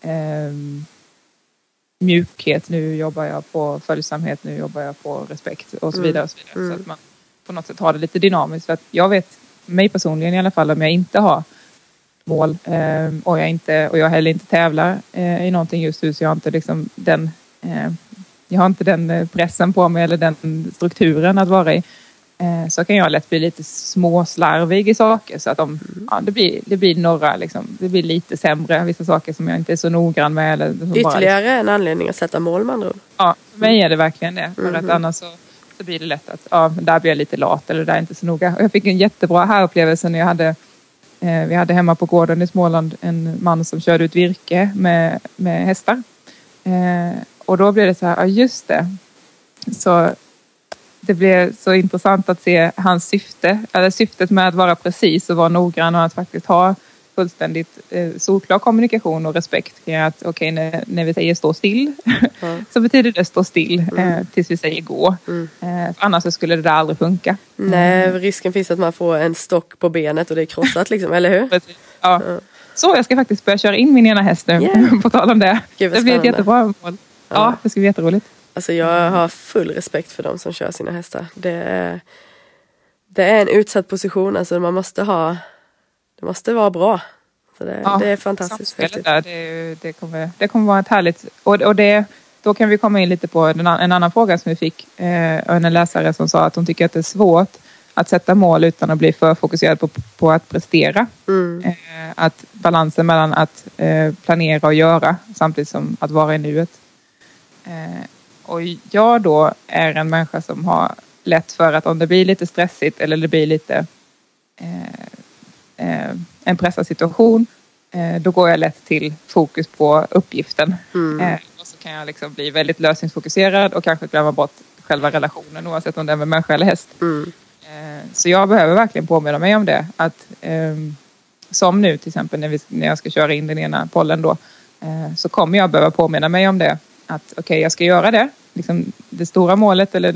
eh, mjukhet, nu jobbar jag på följsamhet, nu jobbar jag på respekt och så Mm. vidare. Och så, vidare. Mm. så att man på något sätt har det lite dynamiskt. För att jag vet, mig personligen i alla fall, om jag inte har mål eh, och, jag inte, och jag heller inte tävlar eh, i någonting just nu så jag har inte liksom den eh, jag har inte den eh, pressen på mig eller den strukturen att vara i. Eh, så kan jag lätt bli lite småslarvig i saker så att de, ja, det, blir, det blir några liksom, det blir lite sämre vissa saker som jag inte är så noggrann med. Eller som bara, liksom, Ytterligare en anledning att sätta mål med andra ord. Ja, för mig är det verkligen det. För att Mhm. annars så, så blir det lätt att ja, där blir jag lite lat eller där är inte så noga. Och jag fick en jättebra här upplevelse när jag hade eh, vi hade hemma på gården i Småland en man som körde ut virke med, med hästar. Eh, och då blev det så här, ja just det. Så det blev så intressant att se hans syfte, eller syftet med att vara precis och vara noggrann och att faktiskt ha fullständigt eh, solklar kommunikation och respekt kring att okej när, när vi säger stå still Ja. så betyder det stå still eh, Mm. tills vi säger gå. Mm. Eh, annars skulle det där aldrig funka. Nej, risken finns att man får en stock på benet och det är krossat liksom, eller hur? Precis. Ja. Så jag ska faktiskt börja köra in min ena häst nu, Yeah. på tal om det. Gud Det blir ett jättebra mål. Ja, Ja. det ska bli jätteroligt. Alltså jag har full respekt för de som kör sina hästar. Det är, det är en utsatt position, alltså man måste ha, det måste vara bra. Så det, Ja, det är fantastiskt häftigt. där, det, det, kommer, det kommer vara ett härligt... Och, och det, då kan vi komma in lite på en, en annan fråga som vi fick. Eh, en läsare som sa att hon tycker att det är svårt att sätta mål utan att bli för fokuserad på, på att prestera. Mm. Eh, att balansen mellan att eh, planera och göra samtidigt som att vara i nuet. Eh, och jag då är en människa som har lätt för att om det blir lite stressigt eller det blir lite eh, eh, en pressad situation eh, då går jag lätt till fokus på uppgiften. Mm. Eh, och så kan jag liksom bli väldigt lösningsfokuserad och kanske glömma bort själva relationen oavsett om det är med människa eller häst. Mm. Eh, Så jag behöver verkligen påminna mig om det. Att, ehm, som nu till exempel när, vi, när jag ska köra in den ena pollen då. Så kommer jag behöva påminna mig om det. Att okej, jag ska göra det. Liksom, det stora målet eller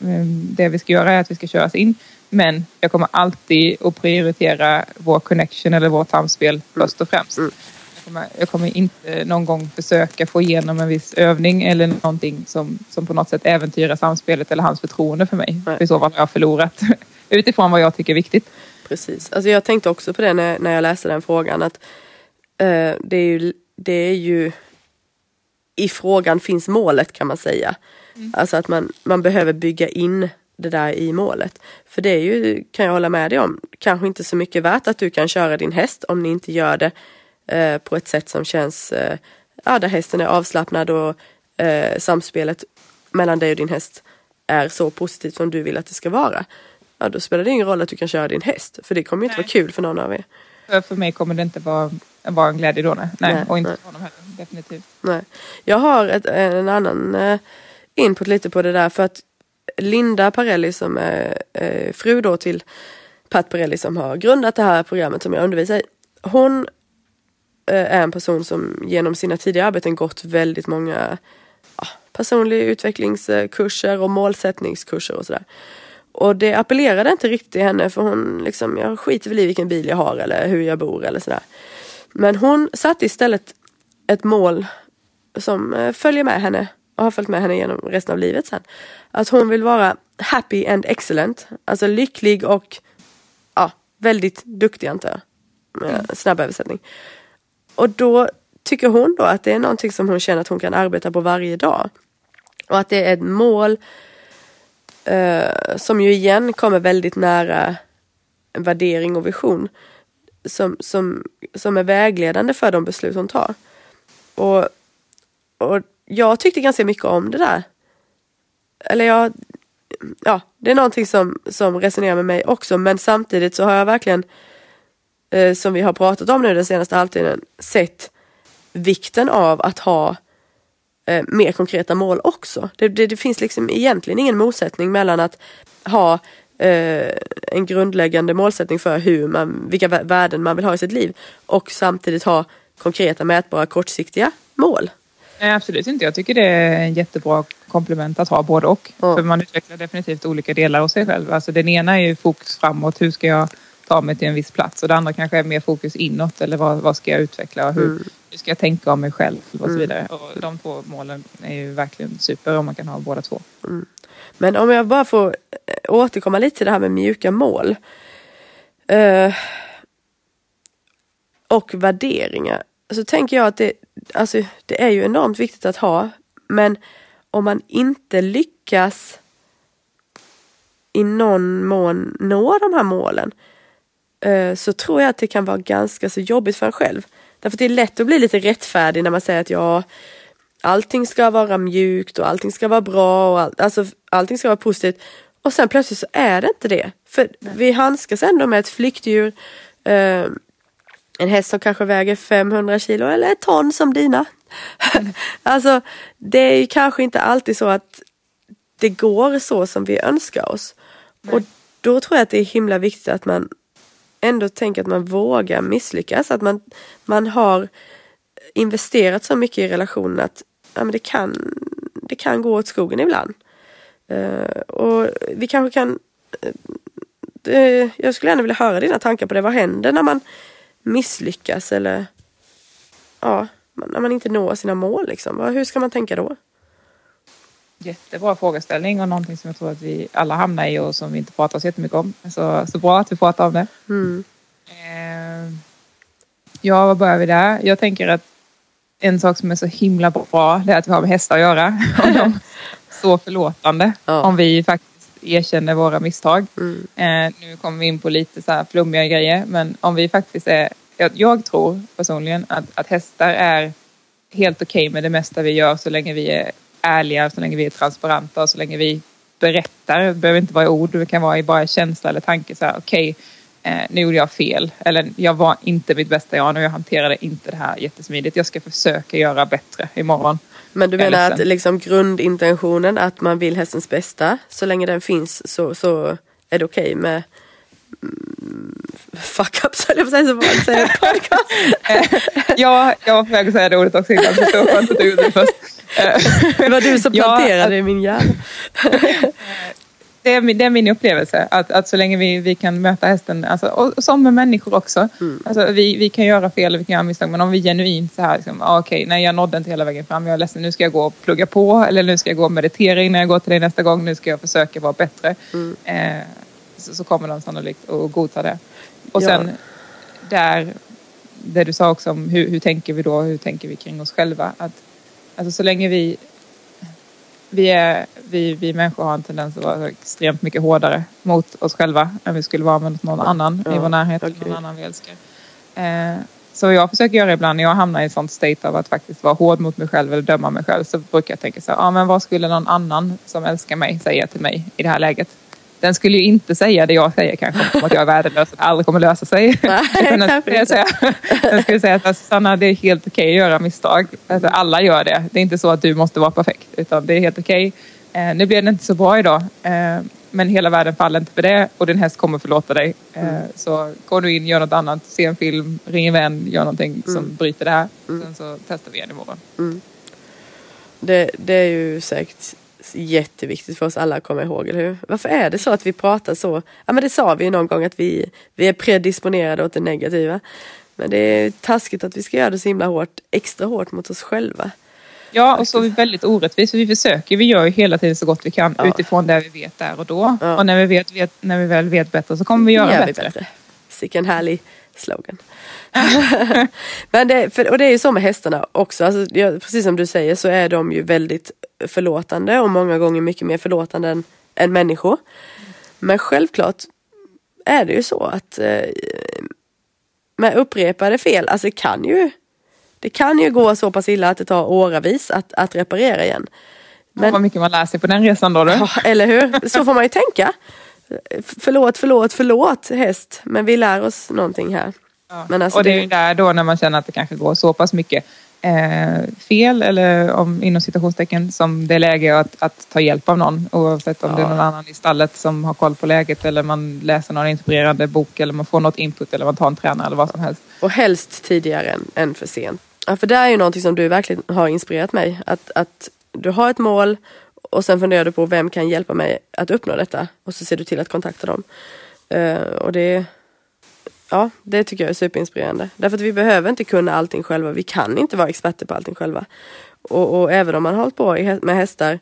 ehm, det vi ska göra är att vi ska köras in. Men jag kommer alltid att prioritera vår connection eller vårt samspel först och främst. Mm. Jag kommer, jag kommer inte någon gång försöka få igenom en viss övning eller någonting som, som på något sätt äventyrar samspelet eller hans förtroende för mig. För i så fall har jag förlorat utifrån vad jag tycker är viktigt. Precis. Alltså jag tänkte också på det när, när jag läste den frågan att eh, det, är ju, det är ju i frågan finns målet kan man säga. Alltså att man, man behöver bygga in det där i målet. För det är ju, kan jag hålla med dig om, kanske inte så mycket värt att du kan köra din häst om ni inte gör det eh, på ett sätt som känns, eh, ja där hästen är avslappnad och eh, samspelet mellan dig och din häst är så positivt som du vill att det ska vara. Ja, då spelar det ingen roll att du kan köra din häst. För det kommer ju inte Nej. vara kul för någon av er. För mig kommer det inte vara, vara en glädje då. Nej, nej. Nej, och inte nej. för honom heller. Definitivt. Nej. Jag har ett, en annan eh, input lite på det där för att Linda Parelli som är eh, fru då till Pat Parelli som har grundat det här programmet som jag undervisar i. Hon eh, är en person som genom sina tidigare arbeten gått väldigt många ja, personlig utvecklingskurser och målsättningskurser och sådär. Och det appellerade inte riktigt till henne för hon liksom, jag skiter väl i vilken bil jag har eller hur jag bor eller sådär. Men hon satte istället ett mål som eh, följer med henne och har följt med henne genom resten av livet sen. Att hon vill vara happy and excellent, alltså lycklig och ja, väldigt duktig antar jag. Med Snabb översättning. Och då tycker hon då att det är någonting som hon känner att hon kan arbeta på varje dag. Och att det är ett mål eh, som ju igen kommer väldigt nära en värdering och vision. Som, som, som är vägledande för de beslut hon tar. Och, och jag tyckte ganska mycket om det där. Eller jag, ja, det är någonting som, som resonerar med mig också men samtidigt så har jag verkligen eh, som vi har pratat om nu den senaste halvtiden sett vikten av att ha eh, mer konkreta mål också. Det, det, det finns liksom egentligen ingen motsättning mellan att ha en grundläggande målsättning för hur man, vilka vä- värden man vill ha i sitt liv och samtidigt ha konkreta mätbara kortsiktiga mål. Nej, absolut inte. Jag tycker det är en jättebra komplement att ha både och. Ja. För man utvecklar definitivt olika delar hos sig själv. Alltså den ena är ju fokus framåt. Hur ska jag ta mig till en viss plats? Och det andra kanske är mer fokus inåt. Eller vad, vad ska jag utveckla? Och hur, Mm. hur ska jag tänka om mig själv? Och så vidare. Och de två målen är ju verkligen super om man kan ha båda två. Men om jag bara får eh, återkomma lite till det här med mjuka mål. Eh, och värderingar. Så tänker jag att det, alltså, det är ju enormt viktigt att ha. Men om man inte lyckas i någon mån nå de här målen. eh, så tror jag att det kan vara ganska så jobbigt för en själv. Därför att det är lätt att bli lite rättfärdig när man säger att ja, allting ska vara mjukt och allting ska vara bra och all, alltså, allting ska vara positivt. Och sen plötsligt så är det inte det. För vi handskas ändå med ett flyktdjur. Eh, en häst som kanske väger 500 kilo eller ett ton som dina. alltså det är ju kanske inte alltid så att det går så som vi önskar oss. Och då tror jag att det är himla viktigt att man ändå tänker att man vågar misslyckas. Att man, man har investerat så mycket i relationen att ja, men det, kan, det kan gå åt skogen ibland. Eh, och vi kanske kan... eh, jag skulle gärna vilja höra dina tankar på det. Vad händer när man misslyckas eller ja, när man inte når sina mål? Liksom? Hur ska man tänka då? Jättebra frågeställning och någonting som jag tror att vi alla hamnar i och som vi inte pratar så jättemycket om. Så, så bra att vi pratar om det. Mm. Ja, vad börjar vi där? Jag tänker att en sak som är så himla bra det är att vi har med hästar att göra. Och de så förlåtande Ja. om vi faktiskt erkänner våra misstag. Mm. Eh, nu kommer vi in på lite så här flummiga grejer men om vi faktiskt är... Jag, jag tror personligen att, att hästar är helt okej med det mesta vi gör så länge vi är ärliga, så länge vi är transparenta och så länge vi berättar. Det behöver inte vara i ord, det kan vara i bara känsla eller tanke. Så här, okej, eh, nu gjorde jag fel. Eller jag var inte mitt bästa jag och jag hanterade inte det här jättesmidigt. Jag ska försöka göra bättre imorgon. Men du menar att liksom grundintentionen att man vill hästens bästa, så länge den finns så, så är det okej med mm, fuck-ups höll jag på att säga, så vad säger podcast. Ja, jag var på väg att säga det ordet också innan, så det var skönt att du gjorde det först. Det var du som Ja, planterade att- i min hjärna. det, är, min- det är min upplevelse. Att, att så länge vi, vi kan möta hästen, alltså, och, och som med människor också. Alltså, vi, vi kan göra fel och vi kan göra misstag. Men om vi genuint så här, liksom, ah, okej, nej jag nådde inte hela vägen fram. Jag är ledsen, nu ska jag gå och plugga på. Eller nu ska jag gå och meditera innan jag går till dig nästa gång. Nu ska jag försöka vara bättre. Eh, så, så kommer de sannolikt att godta det. Och Ja. sen där, det du sa också om hur, hur tänker vi då? Hur tänker vi kring oss själva? Att, alltså så länge vi vi, är, vi, vi människor har en tendens att vara extremt mycket hårdare mot oss själva än vi skulle vara mot någon annan i Ja, vår närhet, okej. någon annan vi älskar. Eh, så jag försöker göra ibland när jag hamnar i ett sånt state av att faktiskt vara hård mot mig själv eller döma mig själv så brukar jag tänka så här, ah, men vad skulle någon annan som älskar mig säga till mig i det här läget? Den skulle ju inte säga det jag säger kanske om att jag är värdelös och aldrig kommer lösa sig. Nej, Utan den skulle säga, den skulle säga att alltså, Sanna det är helt okej att göra misstag. Alltså, alla gör det. Det är inte så att du måste vara perfekt utan det är helt okej. Eh, nu blev det inte så bra idag eh, men hela världen faller inte för det och din häst kommer förlåta dig. Eh, så gå nu in, gör något annat, se en film, ring en vän, gör någonting som bryter det här. Sen så testar vi igen imorgon. Det, det är ju säkert jätteviktigt för oss alla att komma ihåg, eller hur? Varför är det så att vi pratar så? Ja men det sa vi ju någon gång att vi, vi är predisponerade åt det negativa. Men det är taskigt att vi ska göra det så himla hårt, extra hårt mot oss själva. Ja, och så är vi väldigt orättvist. För vi försöker, vi gör ju hela tiden så gott vi kan Ja. utifrån det vi vet där och då. Ja. Och när vi, vet, vet, när vi väl vet bättre så kommer vi göra Gör bättre. vi bättre. Sicken härlig slogan. Men det, för, och det är ju så med hästarna också. Alltså, ja, precis som du säger så är de ju väldigt förlåtande och många gånger mycket mer förlåtande än, än människor. Men självklart är det ju så att eh, med upprepade fel, alltså det kan ju det kan ju gå så pass illa att det tar åravis att, att reparera igen. Men, vad mycket man lär sig på den resan då. du. Ja, eller hur? Så får man ju tänka. Förlåt, förlåt, förlåt häst. Men vi lär oss någonting här. Ja. Men alltså och det är ju där då när man känner att det kanske går så pass mycket eh, fel eller om, inom citationstecken som det är läge att, att ta hjälp av någon. Oavsett om det är Ja. någon annan i stallet som har koll på läget eller man läser någon inspirerande bok eller man får något input eller man tar en tränare eller vad som helst. Och helst tidigare än, än för sent. Ja, för det är ju någonting som du verkligen har inspirerat mig. Att, att du har ett mål och sen funderar du på vem kan hjälpa mig att uppnå detta. Och så ser du till att kontakta dem. Uh, och det, ja, det tycker jag är superinspirerande. Därför att vi behöver inte kunna allting själva. Vi kan inte vara experter på allting själva. Och, och även om man har hållit på med hästar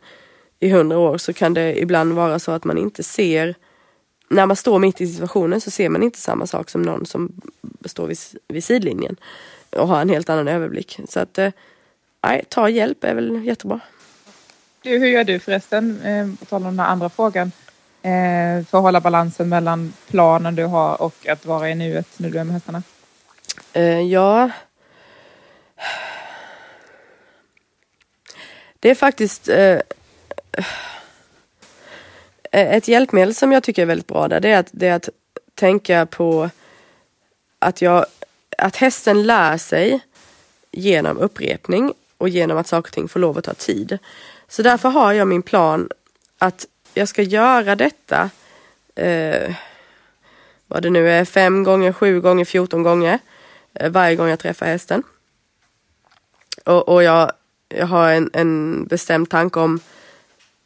i hundra år så kan det ibland vara så att man inte ser när man står mitt i situationen så ser man inte samma sak som någon som står vid, vid sidlinjen och har en helt annan överblick. Så att, eh, ta hjälp är väl jättebra. Du, hur gör du förresten, eh, på tal om den andra frågan, eh, för att hålla balansen mellan planen du har och att vara i nuet när du är med hästarna? Eh, ja, det är faktiskt ett hjälpmedel som jag tycker är väldigt bra där, det är att, det är att tänka på att, jag, att hästen lär sig genom upprepning och genom att saker och ting får lov att ta tid. Så därför har jag min plan att jag ska göra detta eh, vad det nu är, fem gånger, sju gånger, fjorton gånger eh, varje gång jag träffar hästen. Och, och jag, jag har en, en bestämd tanke om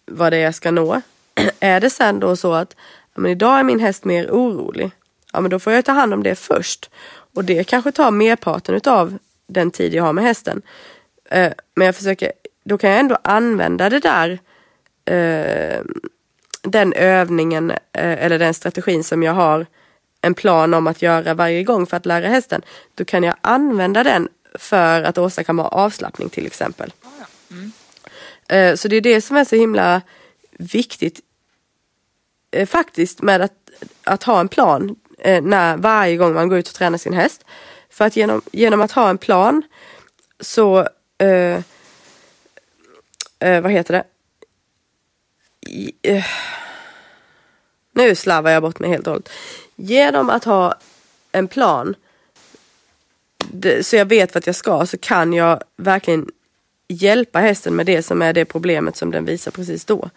vad det är jag ska nå. är det sen då så att men idag är min häst mer orolig, ja men då får jag ta hand om det först. Och det kanske tar merparten av den tid jag har med hästen. Eh, men jag försöker, då kan jag ändå använda det där eh, den övningen eh, eller den strategin som jag har en plan om att göra varje gång för att lära hästen. Då kan jag använda den för att åstadkomma avslappning till exempel. Mm. Så det är det som är så himla viktigt eh, faktiskt med att, att ha en plan eh, när, varje gång man går ut och tränar sin häst. För att genom, genom att ha en plan så, eh, eh, vad heter det? I, eh, nu slarvar jag bort mig helt och hållet. Genom att ha en plan så jag vet vart jag ska så kan jag verkligen hjälpa hästen med det som är det problemet som den visar precis då.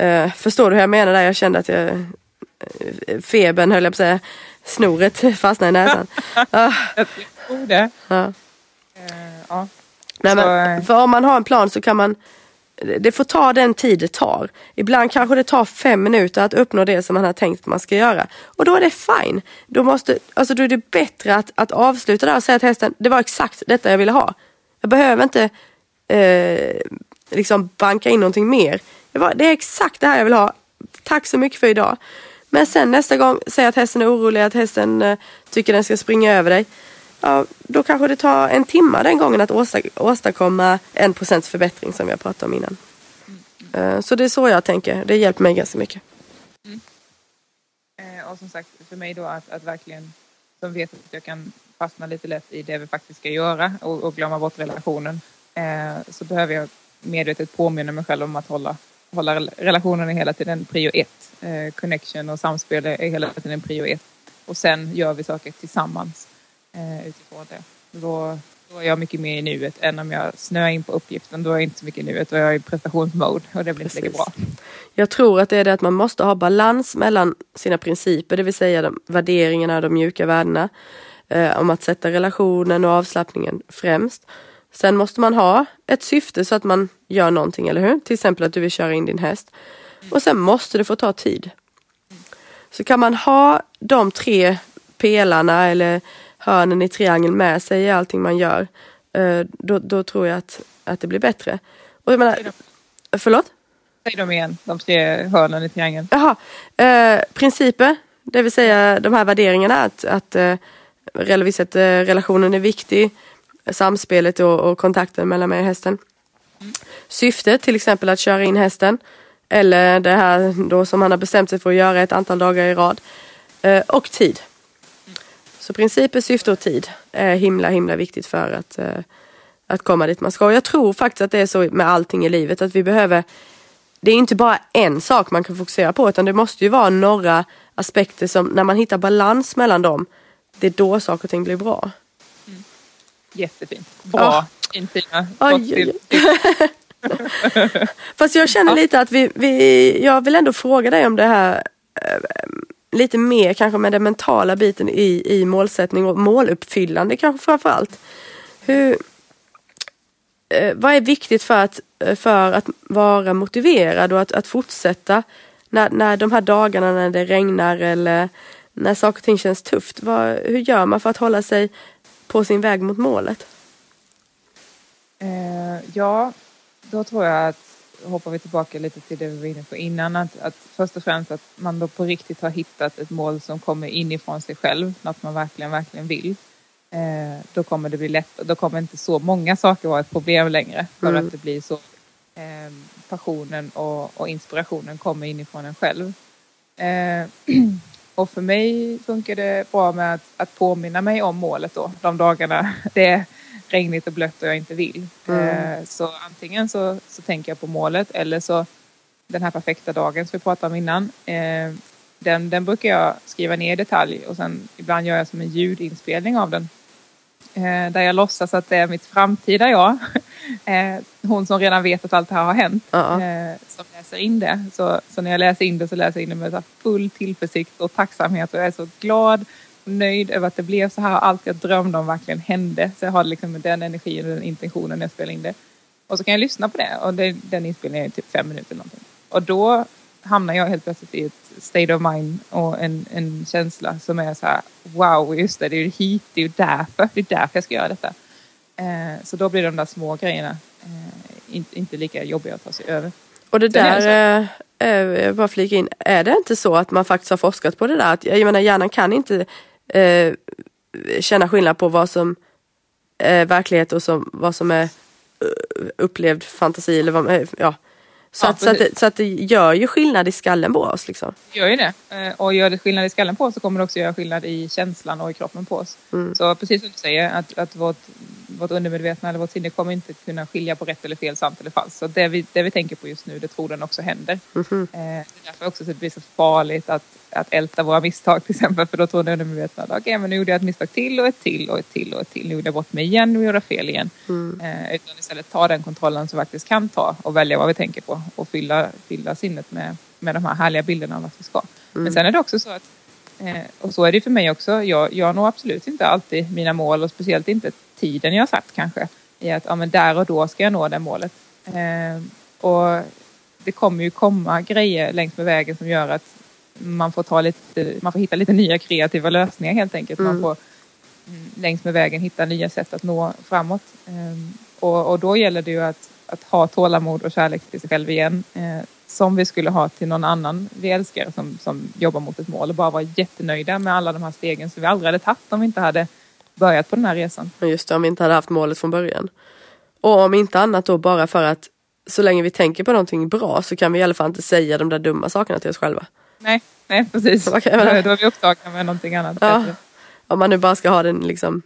Uh, förstår du hur jag menar där? Jag kände att jag uh, febern höll jag på att säga. Snoret fastnade i näsan. Uh. Jag tror det. Ja. Uh, ja. Nej, men, för om man har en plan så kan man det får ta den tid det tar. Ibland kanske det tar fem minuter att uppnå det som man har tänkt att man ska göra. Och då är det fine. Då, måste, alltså då är det bättre att, att avsluta där och säga till hästen, det var exakt detta jag ville ha. Jag behöver inte eh, liksom banka in någonting mer. Det, var, det är exakt det här jag vill ha. Tack så mycket för idag. Men sen nästa gång, säg att hästen är orolig, att hästen eh, tycker den ska springa över dig. Ja, då kanske det tar en timme den gången att åstadkomma en procents förbättring som vi har pratat om innan. Eh, så det är så jag tänker. Det hjälper mig ganska mycket. Mm. Eh, och som sagt, för mig då att, att verkligen, som vet att jag kan fastna lite lätt i det vi faktiskt ska göra och, och glömma bort relationen. Eh, så behöver jag medvetet påminna mig själv om att hålla, hålla relationen hela tiden prio ett. Eh, connection och samspel är hela tiden prio ett. Och sen gör vi saker tillsammans eh, utifrån det. Då, då är jag mycket mer i nuet än om jag snöar in på uppgiften. Då är jag inte så mycket i nuet, då är jag i prestationsmode och det blir inte lika bra. Jag tror att det är det att man måste ha balans mellan sina principer, det vill säga de värderingarna, de mjuka värdena. Eh, om att sätta relationen och avslappningen främst. Sen måste man ha ett syfte så att man gör någonting, eller hur? Till exempel att du vill köra in din häst. Och sen måste det få ta tid. Så kan man ha de tre pelarna eller hörnen i triangeln med sig i allting man gör, eh, då, då tror jag att, att det blir bättre. Och jag menar, förlåt? Säg dem igen, de tre hörnen i triangeln. Jaha. Eh, principer, det vill säga de här värderingarna att, att eh, relationen är viktig samspelet och, och kontakten mellan mig och hästen. Mm. Syftet till exempel att köra in hästen eller det här då som han har bestämt sig för att göra ett antal dagar i rad. Eh, och tid. Mm. Så principer, syfte och tid är himla himla viktigt för att, eh, att komma dit man ska. Och jag tror faktiskt att det är så med allting i livet att vi behöver det är inte bara en sak man kan fokusera på utan det måste ju vara några aspekter som när man hittar balans mellan dem det är då saker och ting blir bra. Jättefint. Bra. Ja. Fint Tina. Fast jag känner lite att vi, vi, jag vill ändå fråga dig om det här äh, lite mer kanske med den mentala biten i, i målsättning och måluppfyllande kanske framförallt. Hur, eh, vad är viktigt för att, eh, för att vara motiverad och att, att fortsätta när, när de här dagarna när det regnar eller när saker och ting känns tufft? Vad, hur gör man för att hålla sig på sin väg mot målet? Eh, ja, då tror jag att hoppar vi tillbaka lite till det vi var inne på innan. Att, att först och främst att man då på riktigt har hittat ett mål som kommer inifrån sig själv. Något man verkligen, verkligen vill. Eh, då kommer det bli lätt. Då kommer inte så många saker vara ett problem längre. För Mm. att det blir så. Eh, passionen och, och inspirationen kommer inifrån en själv. Eh, och för mig funkar det bra med att, att påminna mig om målet då. De dagarna det är regnigt och blött och jag inte vill. Mm. Eh, så antingen så, så tänker jag på målet eller så den här perfekta dagen som vi pratade om innan. Eh, den, den brukar jag skriva ner i detalj och sen ibland gör jag som en ljudinspelning av den. Eh, där jag låtsas att det är mitt framtida jag. Hon som redan vet att allt det här har hänt. Eh, som läser in det. Så, så när jag läser in det så läser jag in det med full tillförsikt och tacksamhet. Och jag är så glad nöjd över att det blev så här. Allt jag drömde om verkligen hände. Så jag har liksom den energin och den intentionen när jag spelar in det. Och så kan jag lyssna på det. Och det, den inspelningen är typ fem minuter eller någonting. Och då hamnar jag helt plötsligt i ett state of mind och en, en känsla som är så här wow, just det, det är ju hit, det är ju därför, det är därför jag ska göra detta. Eh, så då blir de där små grejerna eh, inte, inte lika jobbiga att ta sig över. Och det där, eh, eh, bara flika in, är det inte så att man faktiskt har forskat på det där? Att, jag menar hjärnan kan inte eh, känna skillnad på vad som är verklighet och som, vad som är eh, upplevd fantasi eller vad, eh, ja. Så, Ja, att, så, att det, så att det gör ju skillnad i skallen på oss liksom. gör ju det. Och gör det skillnad i skallen på oss så kommer det också göra skillnad i känslan och i kroppen på oss. Mm. Så precis som du säger, att, att vårt, vårt undermedvetna eller vårt sinne kommer inte kunna skilja på rätt eller fel, sant eller falskt. Så det vi, det vi tänker på just nu, det tror den också händer. Mhm. Eh, Det är därför också så det blir så farligt att, att älta våra misstag till exempel. För då tror den undermedvetna att men nu gjorde jag ett misstag till och ett till och ett till och ett till. Nu gjorde jag bort mig igen, nu gjorde jag fel igen. Mm. Eh, utan istället ta den kontrollen som vi faktiskt kan ta och välja vad vi tänker på och fylla, fylla sinnet med, med de här härliga bilderna av att vi ska. Men sen är det också så att, eh, och så är det för mig också, jag, jag når absolut inte alltid mina mål och speciellt inte tiden jag satt kanske. I att ja, men där och då ska jag nå det målet. Eh, och det kommer ju komma grejer längs med vägen som gör att man får, ta lite, man får hitta lite nya kreativa lösningar helt enkelt. Man Mm. får mm, längs med vägen hitta nya sätt att nå framåt. Ehm, och, och då gäller det ju att, att ha tålamod och kärlek till sig själv igen. Eh, som vi skulle ha till någon annan vi älskar som, som jobbar mot ett mål och bara vara jättenöjda med alla de här stegen som vi aldrig hade tagit om vi inte hade börjat på den här resan. Men just det, om vi inte hade haft målet från början. Och om inte annat då bara för att så länge vi tänker på någonting bra så kan vi i alla fall inte säga de där dumma sakerna till oss själva. Nej, nej precis. Jag mena? Då är vi upptagna med någonting annat. Ja. Om man nu bara ska ha den liksom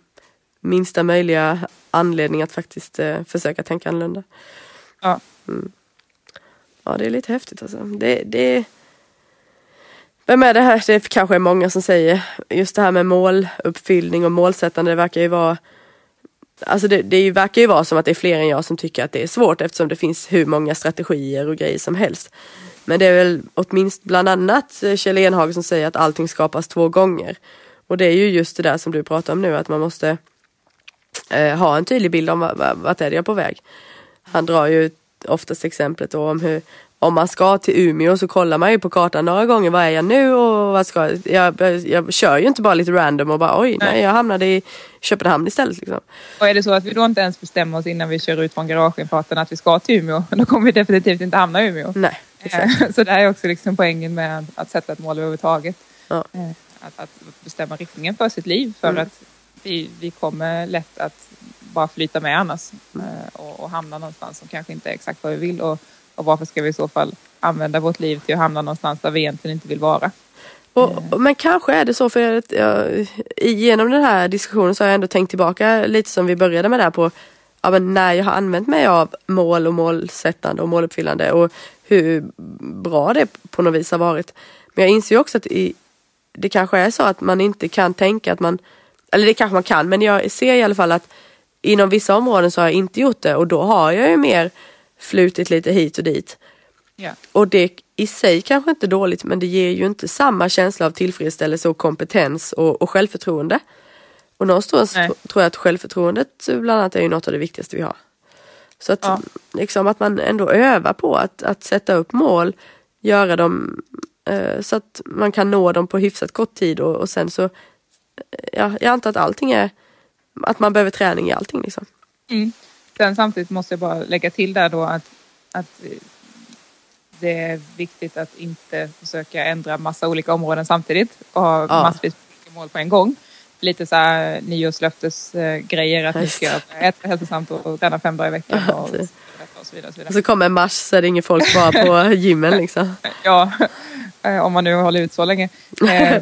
minsta möjliga anledning att faktiskt eh, försöka tänka annorlunda. Ja. Ja, det är lite häftigt alltså. Det, det... Vem är det här? Det kanske är många som säger just det här med måluppfyllning och målsättande. Det verkar ju vara Alltså det, det verkar ju vara som att det är fler än jag som tycker att det är svårt eftersom det finns hur många strategier och grejer som helst. Men det är väl åtminstone bland annat Kjell Enhage som säger att allting skapas två gånger. Och det är ju just det där som du pratar om nu att man måste eh, ha en tydlig bild om vart är det jag på väg. Han drar ju oftast exemplet då om hur om man ska till Umeå så kollar man ju på kartan några gånger. Vad är jag nu och vad ska jag? Jag, jag kör ju inte bara lite random och bara oj, nej, Nej. jag hamnade i Köpenhamn istället. Liksom. Och är det så att vi då inte ens bestämmer oss innan vi kör ut från garageinfarten att vi ska till Umeå, då kommer vi definitivt inte hamna i Umeå. Nej, exakt. Eh, Så det är också liksom poängen med att sätta ett mål överhuvudtaget. Ja. Eh, Att, att bestämma riktningen för sitt liv för Mm. att vi, vi kommer lätt att bara flyta med annars eh, och, och hamna någonstans som kanske inte är exakt vad vi vill och, och varför ska vi i så fall använda vårt liv till att hamna någonstans där vi egentligen inte vill vara. Och, men kanske är det så för att jag, genom den här diskussionen så har jag ändå tänkt tillbaka lite som vi började med där på ja, men när jag har använt mig av mål och målsättande och måluppfyllande och hur bra det på något vis har varit. Men jag inser ju också att i, det kanske är så att man inte kan tänka att man, eller det kanske man kan, men jag ser i alla fall att inom vissa områden så har jag inte gjort det och då har jag ju mer flutit lite hit och dit. Ja. Och det i sig kanske inte är dåligt men det ger ju inte samma känsla av tillfredsställelse och kompetens och, och självförtroende. Och någonstans Nej. tro- tror jag att självförtroendet bland annat är ju något av det viktigaste vi har. Så att, Ja. liksom, att man ändå övar på att, att sätta upp mål, göra dem eh, så att man kan nå dem på hyfsat kort tid och, och sen så, eh, ja, jag antar att allting är, att man behöver träning i allting liksom. Mm. Sen samtidigt måste jag bara lägga till där då att, att eh, det är viktigt att inte försöka ändra massa olika områden samtidigt och ha Ja. massvis med mål på en gång. Lite så här nyårslöftesgrejer att just ska äta hälsosamt och träna fem dagar i veckan Ja, och, och så vidare. Så vidare. så kommer mars så ingen folk kvar på gymmen liksom. Ja, eh, om man nu håller ut så länge.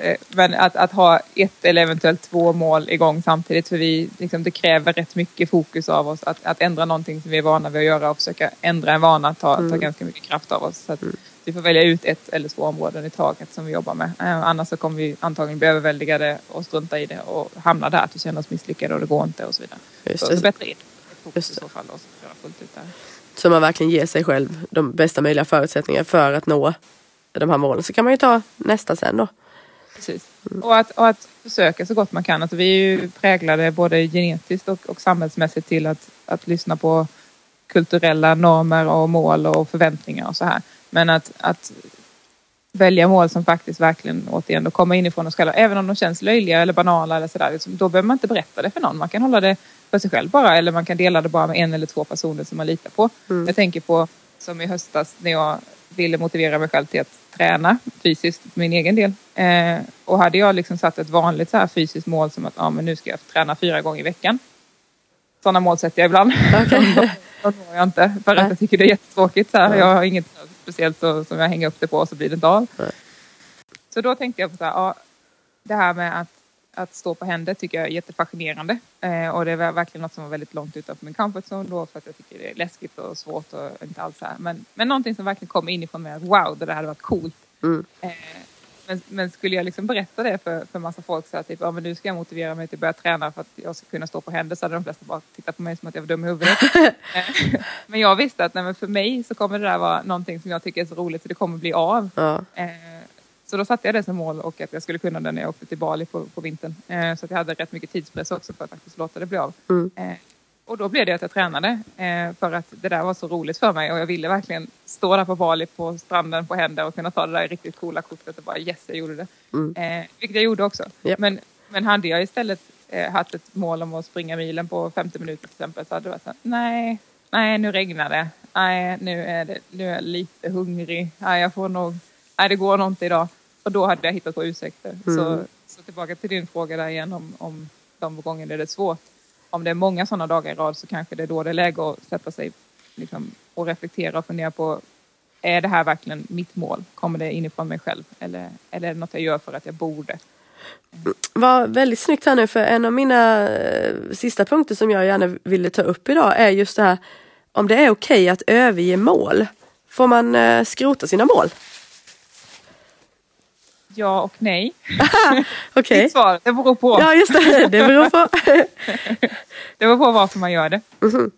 Eh, Men att, att ha ett eller eventuellt två mål igång samtidigt för vi, liksom, det kräver rätt mycket fokus av oss att, att ändra någonting som vi är vana vid att göra och försöka ändra en vana tar, tar ganska mycket kraft av oss. Så att vi får välja ut ett eller två områden i taget som vi jobbar med. Eh, Annars så kommer vi antagligen bli överväldigade och strunta i det och hamna där att vi känner oss misslyckade och det går inte och så vidare. Just så, det. så bättre in fokus i så fall och så göra fullt ut där. Så man verkligen ger sig själv de bästa möjliga förutsättningar för att nå de här målen. Så kan man ju ta nästa sen då. Precis. Och, att, och att försöka så gott man kan. Alltså, vi är ju präglade både genetiskt och, och samhällsmässigt till att, att lyssna på kulturella normer och mål och förväntningar och så här. Men att, att välja mål som faktiskt verkligen återigen då kommer inifrån oss själva. Även om de känns löjliga eller banala eller sådär. Liksom, då behöver man inte berätta det för någon. Man kan hålla det för sig själv bara. Eller man kan dela det bara med en eller två personer som man litar på. Jag tänker på som i höstas när jag ville motivera mig själv till att träna fysiskt för min egen del. Eh, och hade jag liksom satt ett vanligt så här fysiskt mål som att ja, men nu ska jag träna fyra gånger i veckan. Sådana mål sätter jag ibland. Okej. De når jag inte för att jag tycker det är jättetråkigt. Så här. Jag har inget speciellt så, som jag hänger upp det på så blir det inte av. Så då tänkte jag på så här, ja, det här med att, att stå på händer tycker jag är jättefascinerande. Eh, och det var verkligen något som var väldigt långt utanför min comfort zone då för att jag tycker det är läskigt och svårt och inte alls så här. Men, men någonting som verkligen kom inifrån mig att wow, det där hade varit coolt. Mm. Eh, men, men skulle jag liksom berätta det för, för massa folk så att typ, ja, men nu ska jag motivera mig till att börja träna för att jag ska kunna stå på händer så hade de flesta bara tittat på mig som att jag var dum i huvudet. Eh, men jag visste att nej, men för mig så kommer det där vara någonting som jag tycker är så roligt så det kommer bli av. Ja. Eh, så då satte jag det som mål och att jag skulle kunna det när jag åkte till Bali på, på vintern. Eh, så jag hade rätt mycket tidspress också för att faktiskt låta det bli av. Mm. Eh, och då blev det att jag tränade eh, för att det där var så roligt för mig och jag ville verkligen stå där på Bali på stranden på händer och kunna ta det där riktigt coola kortet och bara yes, jag gjorde det. Mm. Eh, vilket jag gjorde också. Japp. Men, men hade jag istället eh, haft ett mål om att springa milen på 50 minuter till exempel så hade det varit så här, nej, nej nu regnar det. Nej, nu är, det, nu är jag lite hungrig. Nej, jag får nog, nej det går nog inte idag. Och då hade jag hittat på ursäkter. Så, så tillbaka till din fråga där igen om, om de gånger det är svårt. Om det är många sådana dagar i rad så kanske det är då det är läge att sätta sig liksom, och reflektera och fundera på är det här verkligen mitt mål? Kommer det inifrån mig själv? Eller, eller är det något jag gör för att jag borde? var väldigt snyggt här nu för en av mina eh, sista punkter som jag gärna ville ta upp idag är just det här om det är okej att överge mål. Får man eh, skrota sina mål? Ja och nej. Okej. Mitt svar, det beror på. Ja just det, det beror på. Det beror på varför man gör det. Mhm.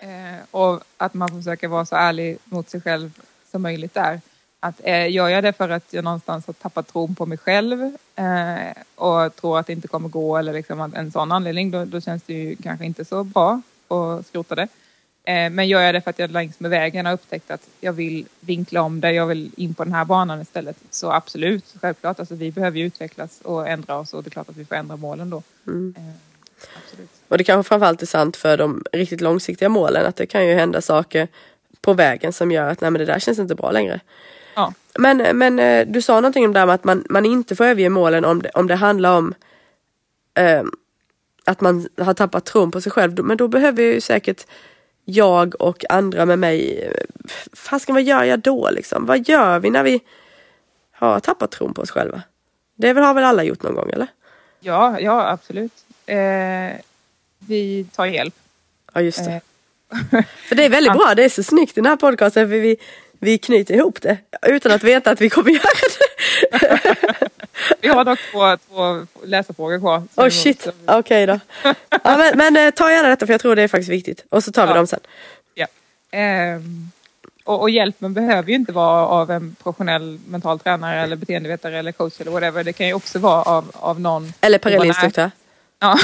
Eh, och att man försöker vara så ärlig mot sig själv som möjligt där. Att eh, gör jag det för att jag någonstans har tappat tron på mig själv eh, och tror att det inte kommer gå eller liksom en sån anledning då, då känns det ju kanske inte så bra att skrota det. Eh, men gör jag det för att jag längs med vägen har upptäckt att jag vill vinkla om det, jag vill in på den här banan istället. Så absolut, självklart. Alltså, vi behöver ju utvecklas och ändra oss och det är klart att vi får ändra målen då. Mm. Eh, absolut. Och det kanske framförallt är sant för de riktigt långsiktiga målen att det kan ju hända saker på vägen som gör att nej men det där känns inte bra längre. Ja. Men, men eh, du sa någonting om det här med att man, man inte får överge målen om det, om det handlar om eh, att man har tappat tron på sig själv. Men då behöver ju säkert jag och andra med mig, fasken vad gör jag då liksom? Vad gör vi när vi har tappat tron på oss själva? Det har väl alla gjort någon gång eller? Ja, ja absolut. Eh, vi tar hjälp. Ja just det. Eh, För det är väldigt bra, det är så snyggt i den här podcasten för vi, vi knyter ihop det utan att veta att vi kommer göra det. vi har dock två, två läsarfrågor kvar. Så Oh shit, okej då. Ja, men, men eh, ta gärna detta för jag tror det är faktiskt viktigt. Och så tar vi Ja. dem sen. Ja. Ehm, och, och hjälpen behöver ju inte vara av en professionell mental tränare eller beteendevetare eller coach eller whatever. Det kan ju också vara av, av någon. Eller parallelinstruktör. Ja.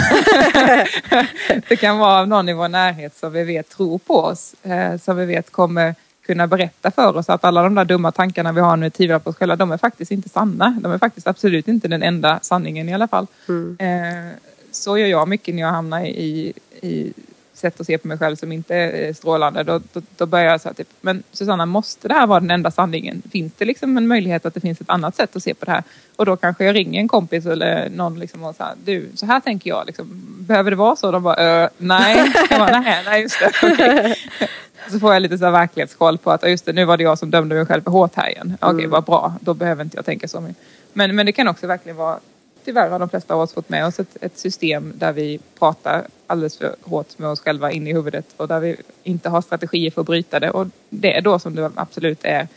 det kan vara av någon i vår närhet som vi vet tror på oss. Eh, som vi vet kommer kunna berätta för oss att alla de där dumma tankarna vi har nu tvivlar på oss själva, de är faktiskt inte sanna. De är faktiskt absolut inte den enda sanningen i alla fall. Mm. Eh, så gör jag mycket när jag hamnar i, i sätt att se på mig själv som inte är strålande. Då, då, då börjar jag säga typ, men Susanna, måste det här vara den enda sanningen? Finns det liksom en möjlighet att det finns ett annat sätt att se på det här? Och då kanske jag ringer en kompis eller någon liksom och säger, du, så här tänker jag. Liksom, behöver det vara så? De bara, äh, nej. Jag bara, nej, nej, just det. Okay. Så får jag lite så här verklighetskoll på att just det, nu var det jag som dömde mig själv för hårt här igen. Okej, okay, mm. vad bra. Då behöver inte jag tänka så mycket. Men, men det kan också verkligen vara tyvärr har de flesta av oss fått med oss ett, ett, system där vi pratar alldeles för hårt med oss själva in i huvudet och där vi inte har strategier för att bryta det. Och det är då som det absolut är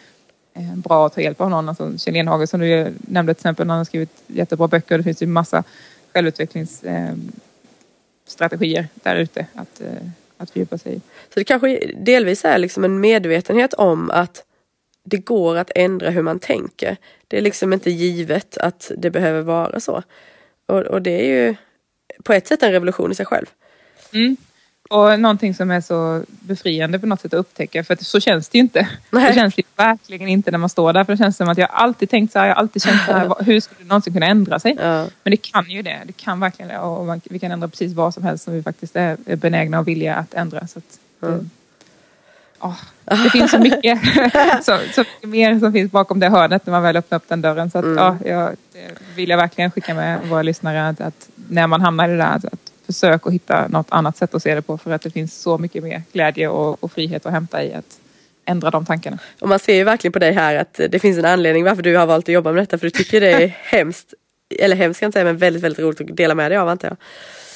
eh, bra att ta hjälp av någon. Alltså Kjell Enhage som du nämnde till exempel, han har skrivit jättebra böcker. Det finns ju massa självutvecklingsstrategier eh, där ute att, eh, att fördjupa sig i. Så det kanske delvis är liksom en medvetenhet om att det går att ändra hur man tänker. Det är liksom inte givet att det behöver vara så. Och, och det är ju på ett sätt en revolution i sig själv. Mm. Och någonting som är så befriande på något sätt att upptäcka. För att så känns det ju inte. Nej. Det känns det verkligen inte när man står där. För det känns som att jag alltid tänkt så här, jag har alltid känt så här. Hur skulle det någonsin kunna ändra sig? Ja. Men det kan ju det. Det kan verkligen det. Och man, vi kan ändra precis vad som helst som vi faktiskt är benägna och villiga att ändra. Så att, Ja. Oh, det finns så mycket, så, så mycket mer som finns bakom det hörnet när man väl öppnar upp den dörren. Så att, Mm. ja, jag, det vill jag verkligen skicka med våra lyssnare att, att när man hamnar i det där, att försök att hitta något annat sätt att se det på. För att det finns så mycket mer glädje och, och frihet att hämta i att ändra de tankarna. Och man ser ju verkligen på dig här att det finns en anledning varför du har valt att jobba med detta. För du tycker det är hemskt, eller hemskt ska jag säga, men väldigt, väldigt roligt att dela med dig av antar jag.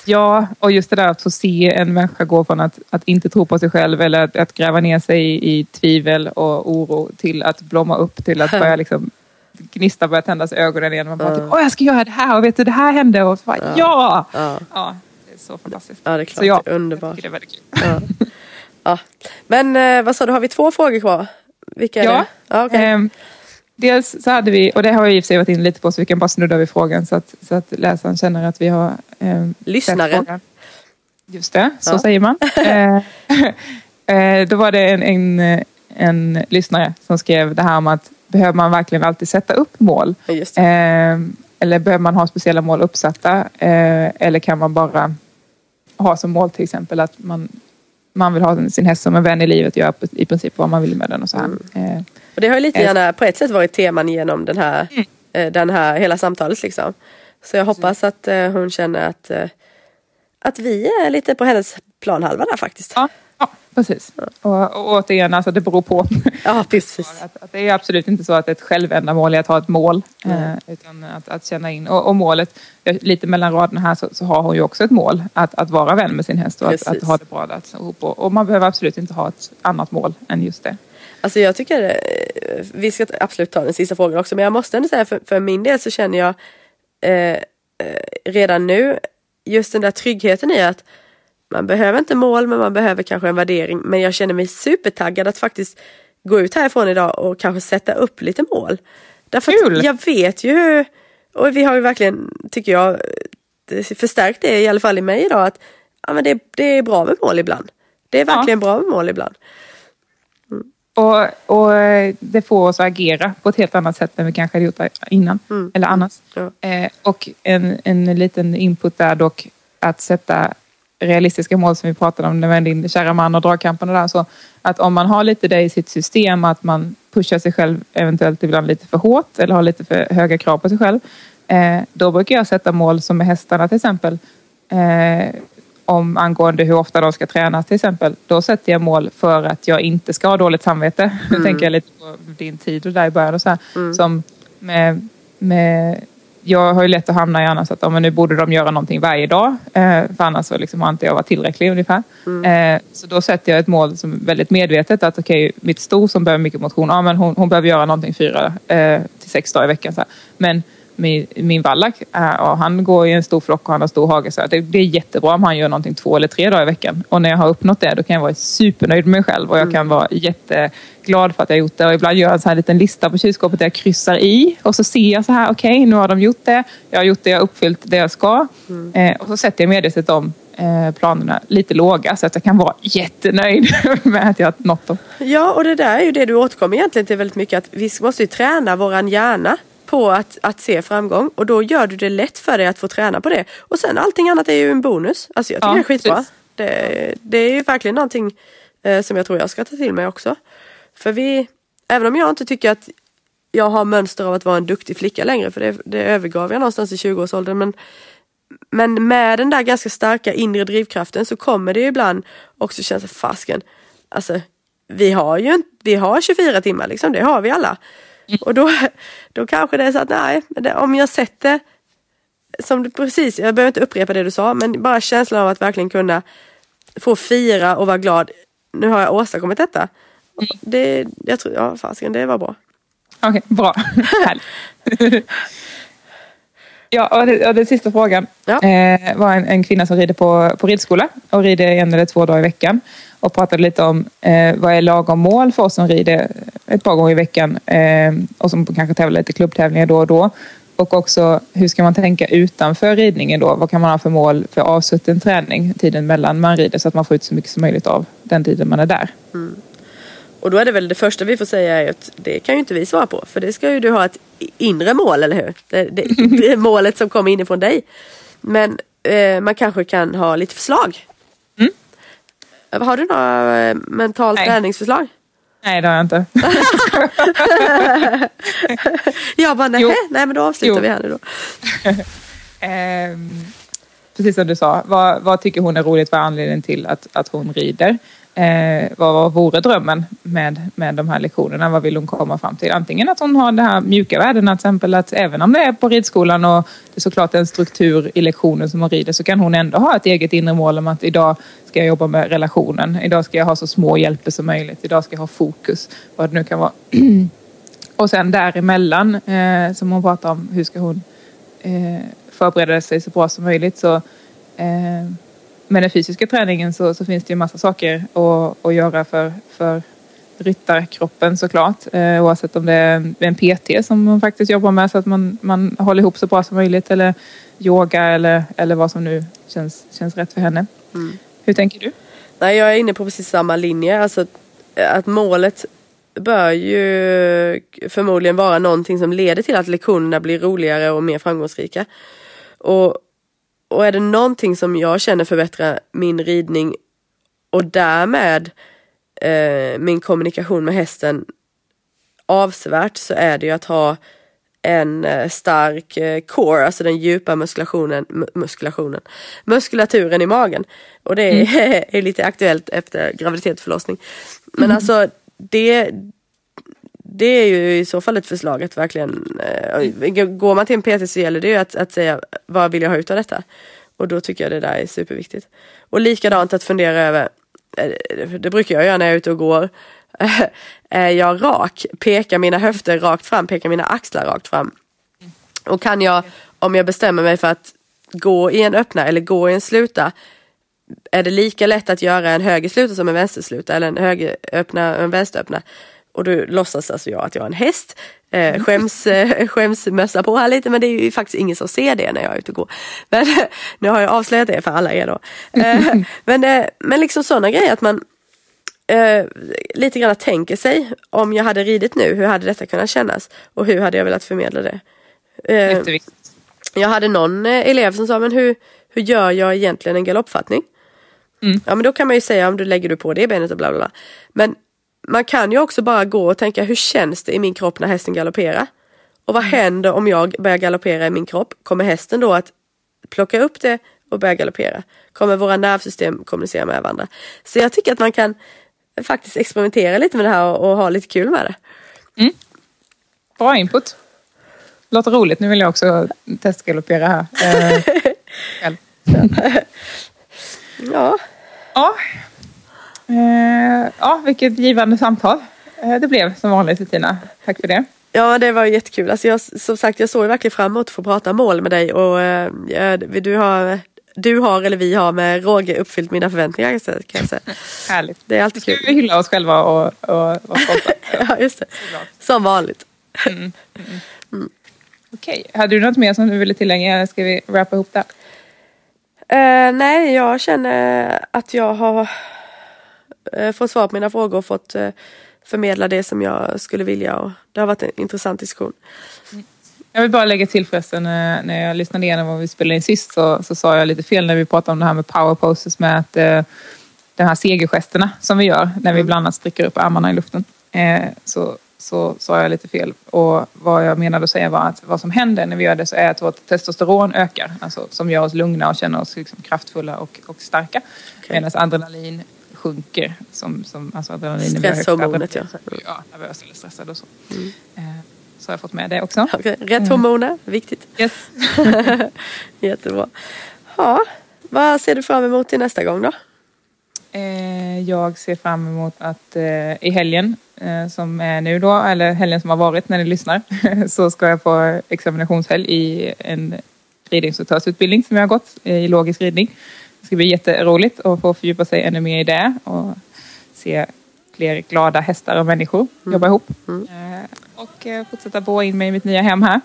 Ja, och just det där att få se en människa gå från att, att inte tro på sig själv eller att, att gräva ner sig i, i tvivel och oro till att blomma upp till att börja liksom gnista börjar tändas i ögonen igen. Man bara Ja. typ, åh jag ska göra det här och vet du det här hände och så bara, ja! Ja. Ja, det är så fantastiskt. Ja, det är klart. Så ja, det är underbart. jag tycker det är väldigt kul. Ja. ja. Men eh, vad sa du, har vi två frågor kvar? Vilka är Ja. det? Ja, okej. Ehm, dels så hade vi, och det har jag i och för sig varit inne lite på så vi kan bara snudda vid frågan så att, så att läsaren känner att vi har ehm, ställt Lyssnaren. Just det, så Ja. säger man. Eh, eh, då var det en, en, en lyssnare som skrev det här om att behöver man verkligen alltid sätta upp mål? Eh, eller behöver man ha speciella mål uppsatta? Eh, eller kan man bara ha som mål till exempel att man, man vill ha sin häst som en vän i livet och göra i princip vad man vill med den och så här. Eh, Och det har ju lite Eh. gärna på ett sätt varit teman genom den här, Mm. eh, den här hela samtalet liksom. Så jag hoppas att eh, hon känner att, eh, att vi är lite på hennes planhalva där faktiskt. ja, precis. Och, och återigen, alltså det beror på. Ja, precis. Att, att det är absolut inte så att ett självändamål är att ha ett mål. Eh, utan att, att känna in. Och, och målet, lite mellan raderna här så, så har hon ju också ett mål. Att, att vara vän med sin häst och att, att ha det bra där. Så- Och, och man behöver absolut inte ha ett annat mål än just det. Alltså jag tycker, eh, vi ska absolut ta den sista frågan också, men jag måste ändå säga för, för min del så känner jag eh, eh, redan nu just den där tryggheten i att man behöver inte mål men man behöver kanske en värdering. Men jag känner mig supertaggad att faktiskt gå ut härifrån idag och kanske sätta upp lite mål. Därför Kul! att jag vet ju och vi har ju verkligen, tycker jag, förstärkt det i alla fall i mig idag att ja, men det, det är bra med mål ibland. Det är Ja. verkligen bra med mål ibland. Och, och eh, det får oss att agera på ett helt annat sätt än vi kanske hade gjort innan. Mm. Eller annars. Ja. Eh, och en, en liten input där dock att sätta realistiska mål som vi pratade om med din kära man och dragkampen och där. Så att om man har lite det i sitt system att man pushar sig själv eventuellt ibland lite för hårt eller har lite för höga krav på sig själv. Eh, då brukar jag sätta mål som med hästarna till exempel. Eh, om angående hur ofta de ska tränas till exempel. Då sätter jag mål för att jag inte ska ha dåligt samvete. Nu tänker jag lite på din tid och där i början och så här. Som med, med, jag har ju lätt att hamna i annars att ja, men nu borde de göra någonting varje dag. Eh, för annars så liksom har inte jag varit tillräcklig ungefär. Eh, så då sätter jag ett mål som är väldigt medvetet att okej, mitt sto som behöver mycket motion, ja men hon, hon behöver göra någonting fyra eh, till sex dagar i veckan. Så här. Men min, min vallack. Eh, och han går i en stor flock och han har stor hage. Så det, det är jättebra om han gör någonting två eller tre dagar i veckan. Och när jag har uppnått det då kan jag vara supernöjd med mig själv och jag kan vara jätteglad för att jag har gjort det. Och ibland gör jag en sån här liten lista på kylskåpet där jag kryssar i och så ser jag så här, okej okay, nu har de gjort det. Jag har gjort det, jag har uppfyllt det jag ska. Mm. Eh, och så sätter jag medvetet om eh, planerna lite låga så att jag kan vara jättenöjd med att jag har nått dem. Ja, och det där är ju det du återkommer egentligen till väldigt mycket att vi måste ju träna våran hjärna på att, att se framgång och då gör du det lätt för dig att få träna på det. Och sen allting annat är ju en bonus. Alltså jag tycker ja, det är skitbra. Det, det, är ju verkligen någonting eh, som jag tror jag ska ta till mig också. För vi, även om jag inte tycker att jag har mönster av att vara en duktig flicka längre, för det, det övergav jag någonstans i 20-årsåldern. Men, men med den där ganska starka inre drivkraften så kommer det ibland också kännas fasken. Alltså, vi har ju vi har 24 timmar liksom, det har vi alla. Och då, då kanske det är så att nej, det, om jag sätter som du, precis, jag behöver inte upprepa det du sa, men bara känslan av att verkligen kunna få fira och vara glad. Nu har jag åstadkommit detta. Mm. Det, jag tror, ja fasiken, det var bra. Okej, okay, bra. ja, och, den sista frågan ja. eh, var en, en, kvinna som rider på, på ridskola och rider en eller två dagar i veckan och pratade lite om eh, vad är lagom mål för oss som rider ett par gånger i veckan eh, och som kanske tävlar lite klubbtävlingar då och då. Och också hur ska man tänka utanför ridningen då? Vad kan man ha för mål för avsutten träning tiden mellan man rider så att man får ut så mycket som möjligt av den tiden man är där. Mm. Och då är det väl det första vi får säga är att det kan ju inte vi svara på för det ska ju du ha ett inre mål, eller hur? Det, det, det är målet som kommer inifrån dig. Men eh, man kanske kan ha lite förslag har du några eh, mentalt Nej. träningsförslag? Nej det har jag inte. jag bara nej, nej men då avslutar jo. vi här nu då. eh, precis som du sa, vad, vad, tycker hon är roligt? Vad är anledningen till att, att hon rider? Eh, vad, vad vore drömmen med, med de här lektionerna? Vad vill hon komma fram till? Antingen att hon har de här mjuka värdena, till exempel att även om det är på ridskolan och det är såklart en struktur i lektionen som hon rider så kan hon ändå ha ett eget inre mål om att idag ska jag jobba med relationen. Idag ska jag ha så små hjälper som möjligt. Idag ska jag ha fokus. Vad det nu kan vara. och sen däremellan eh, som hon pratar om, hur ska hon eh, förbereda sig så bra som möjligt. Så, eh, med den fysiska träningen så, så finns det ju massa saker att, att göra för, för ryttarkroppen såklart. Eh, oavsett om det är en PT som man faktiskt jobbar med så att man, man håller ihop så bra som möjligt eller yoga eller, eller vad som nu känns, känns rätt för henne. Mm. Hur tänker du? Nej, jag är inne på precis samma linje. Alltså att målet bör ju förmodligen vara någonting som leder till att lektionerna blir roligare och mer framgångsrika. Och, och är det någonting som jag känner förbättrar min ridning och därmed eh, min kommunikation med hästen avsevärt så är det ju att ha en eh, stark eh, core, alltså den djupa muskulationen, muskulationen, muskulaturen i magen. Och det är, mm. är lite aktuellt efter graviditet och förlossning. Men mm. alltså det, det är ju i så fall ett förslag att verkligen, eh, går man till en PT så gäller det ju att, att säga vad vill jag ha ut av detta? Och då tycker jag det där är superviktigt. Och likadant att fundera över, eh, det brukar jag göra när jag är ute och går, är eh, jag rak? Pekar mina höfter rakt fram? Pekar mina axlar rakt fram? Och kan jag, om jag bestämmer mig för att gå i en öppna eller gå i en sluta, är det lika lätt att göra en högersluta som en vänstersluta eller en högeröppna och en vänsteröppna? Och då låtsas alltså jag att jag är en häst. Eh, skäms, eh, skämsmössa på här lite men det är ju faktiskt ingen som ser det när jag är ute och går. Men nu har jag avslöjat det för alla er då. Eh, men, eh, men liksom sådana grejer att man eh, lite grann tänker sig om jag hade ridit nu, hur hade detta kunnat kännas? Och hur hade jag velat förmedla det? Eh, jag hade någon eh, elev som sa, men hur, hur gör jag egentligen en galoppfattning? Mm. Ja men då kan man ju säga om du lägger du på det benet och bla bla bla. Men man kan ju också bara gå och tänka hur känns det i min kropp när hästen galopperar? Och vad händer om jag börjar galoppera i min kropp? Kommer hästen då att plocka upp det och börja galoppera? Kommer våra nervsystem kommunicera med varandra? Så jag tycker att man kan faktiskt experimentera lite med det här och, och ha lite kul med det. Mm. Bra input. Låter roligt. Nu vill jag också testgaloppera här. Eh, ja. Ja. Eh, ja, vilket givande samtal eh, det blev som vanligt Tina. Tack för det. Ja, det var jättekul. Alltså jag, som sagt, jag såg verkligen fram emot att få prata mål med dig och eh, du har du har eller vi har med råge uppfyllt mina förväntningar kan jag säga. Härligt. Det är alltid kul. Vi hylla oss själva och, och vara stolta. ja, just det. Som vanligt. Mm. Mm. Mm. Okej, okay. hade du något mer som du ville tillägga eller ska vi wrappa ihop det? Uh, nej, jag känner att jag har fått svar på mina frågor och fått uh, förmedla det som jag skulle vilja och det har varit en intressant diskussion. Jag vill bara lägga till förresten när jag lyssnade igenom vad vi spelade in sist så, så sa jag lite fel när vi pratade om det här med power poses med att eh, de här segergesterna som vi gör när vi mm. bland annat sträcker upp armarna i luften. Eh, så, så sa jag lite fel och vad jag menade att säga var att vad som händer när vi gör det så är att vårt testosteron ökar, alltså som gör oss lugna och känner oss liksom kraftfulla och, och starka. Okay. Medan adrenalin sjunker. Som, som, alltså Stresshormonet ja. Ja, nervös eller stressad och så. Mm. Eh, så har jag fått med det också. Okay. Rätt hormoner, viktigt. Yes. Jättebra. Ja, vad ser du fram emot till nästa gång då? Eh, jag ser fram emot att eh, i helgen som är nu då, eller helgen som har varit när ni lyssnar, så ska jag på examinationshelg i en ridinstruktörsutbildning som jag har gått i logisk ridning. Det ska bli jätteroligt att få fördjupa sig ännu mer i det och se fler glada hästar och människor mm. jobba ihop. Mm. Och fortsätta bo in mig i mitt nya hem här.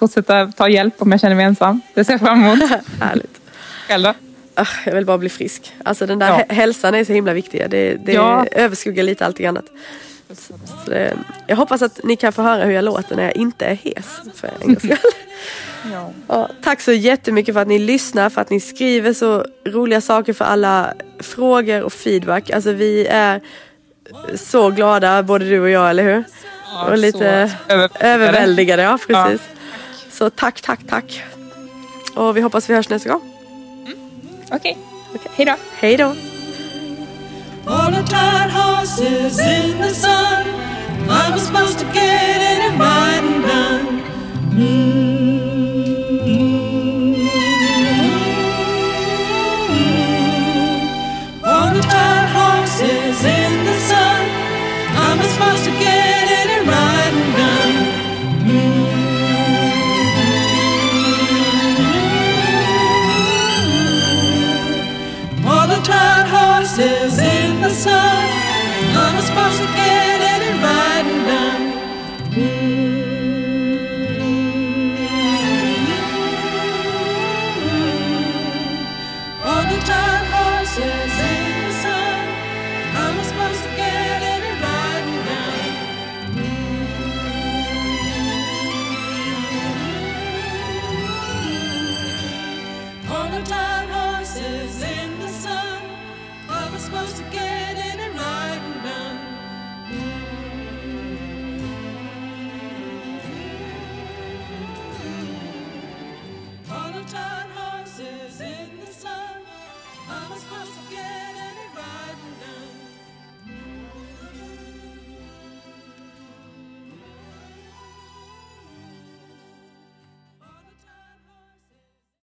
Fortsätta ta hjälp om jag känner mig ensam. Det ser jag fram emot. Härligt. Själv då? Ah, jag vill bara bli frisk. Alltså den där ja. hälsan är så himla viktig. Det, det ja. överskuggar lite allting annat. Det, jag hoppas att ni kan få höra hur jag låter när jag inte är hes. För en ja. ja, tack så jättemycket för att ni lyssnar, för att ni skriver så roliga saker, för alla frågor och feedback. Alltså vi är så glada, både du och jag, eller hur? Ja, och lite överväldigade. Ja, precis. Ja. Så tack, tack, tack. Och vi hoppas vi hörs nästa gång. Mm. Okej. Okay. okay. Hej då. Hej då. All the tired horses in the sun. I was supposed to get it and done. Mm.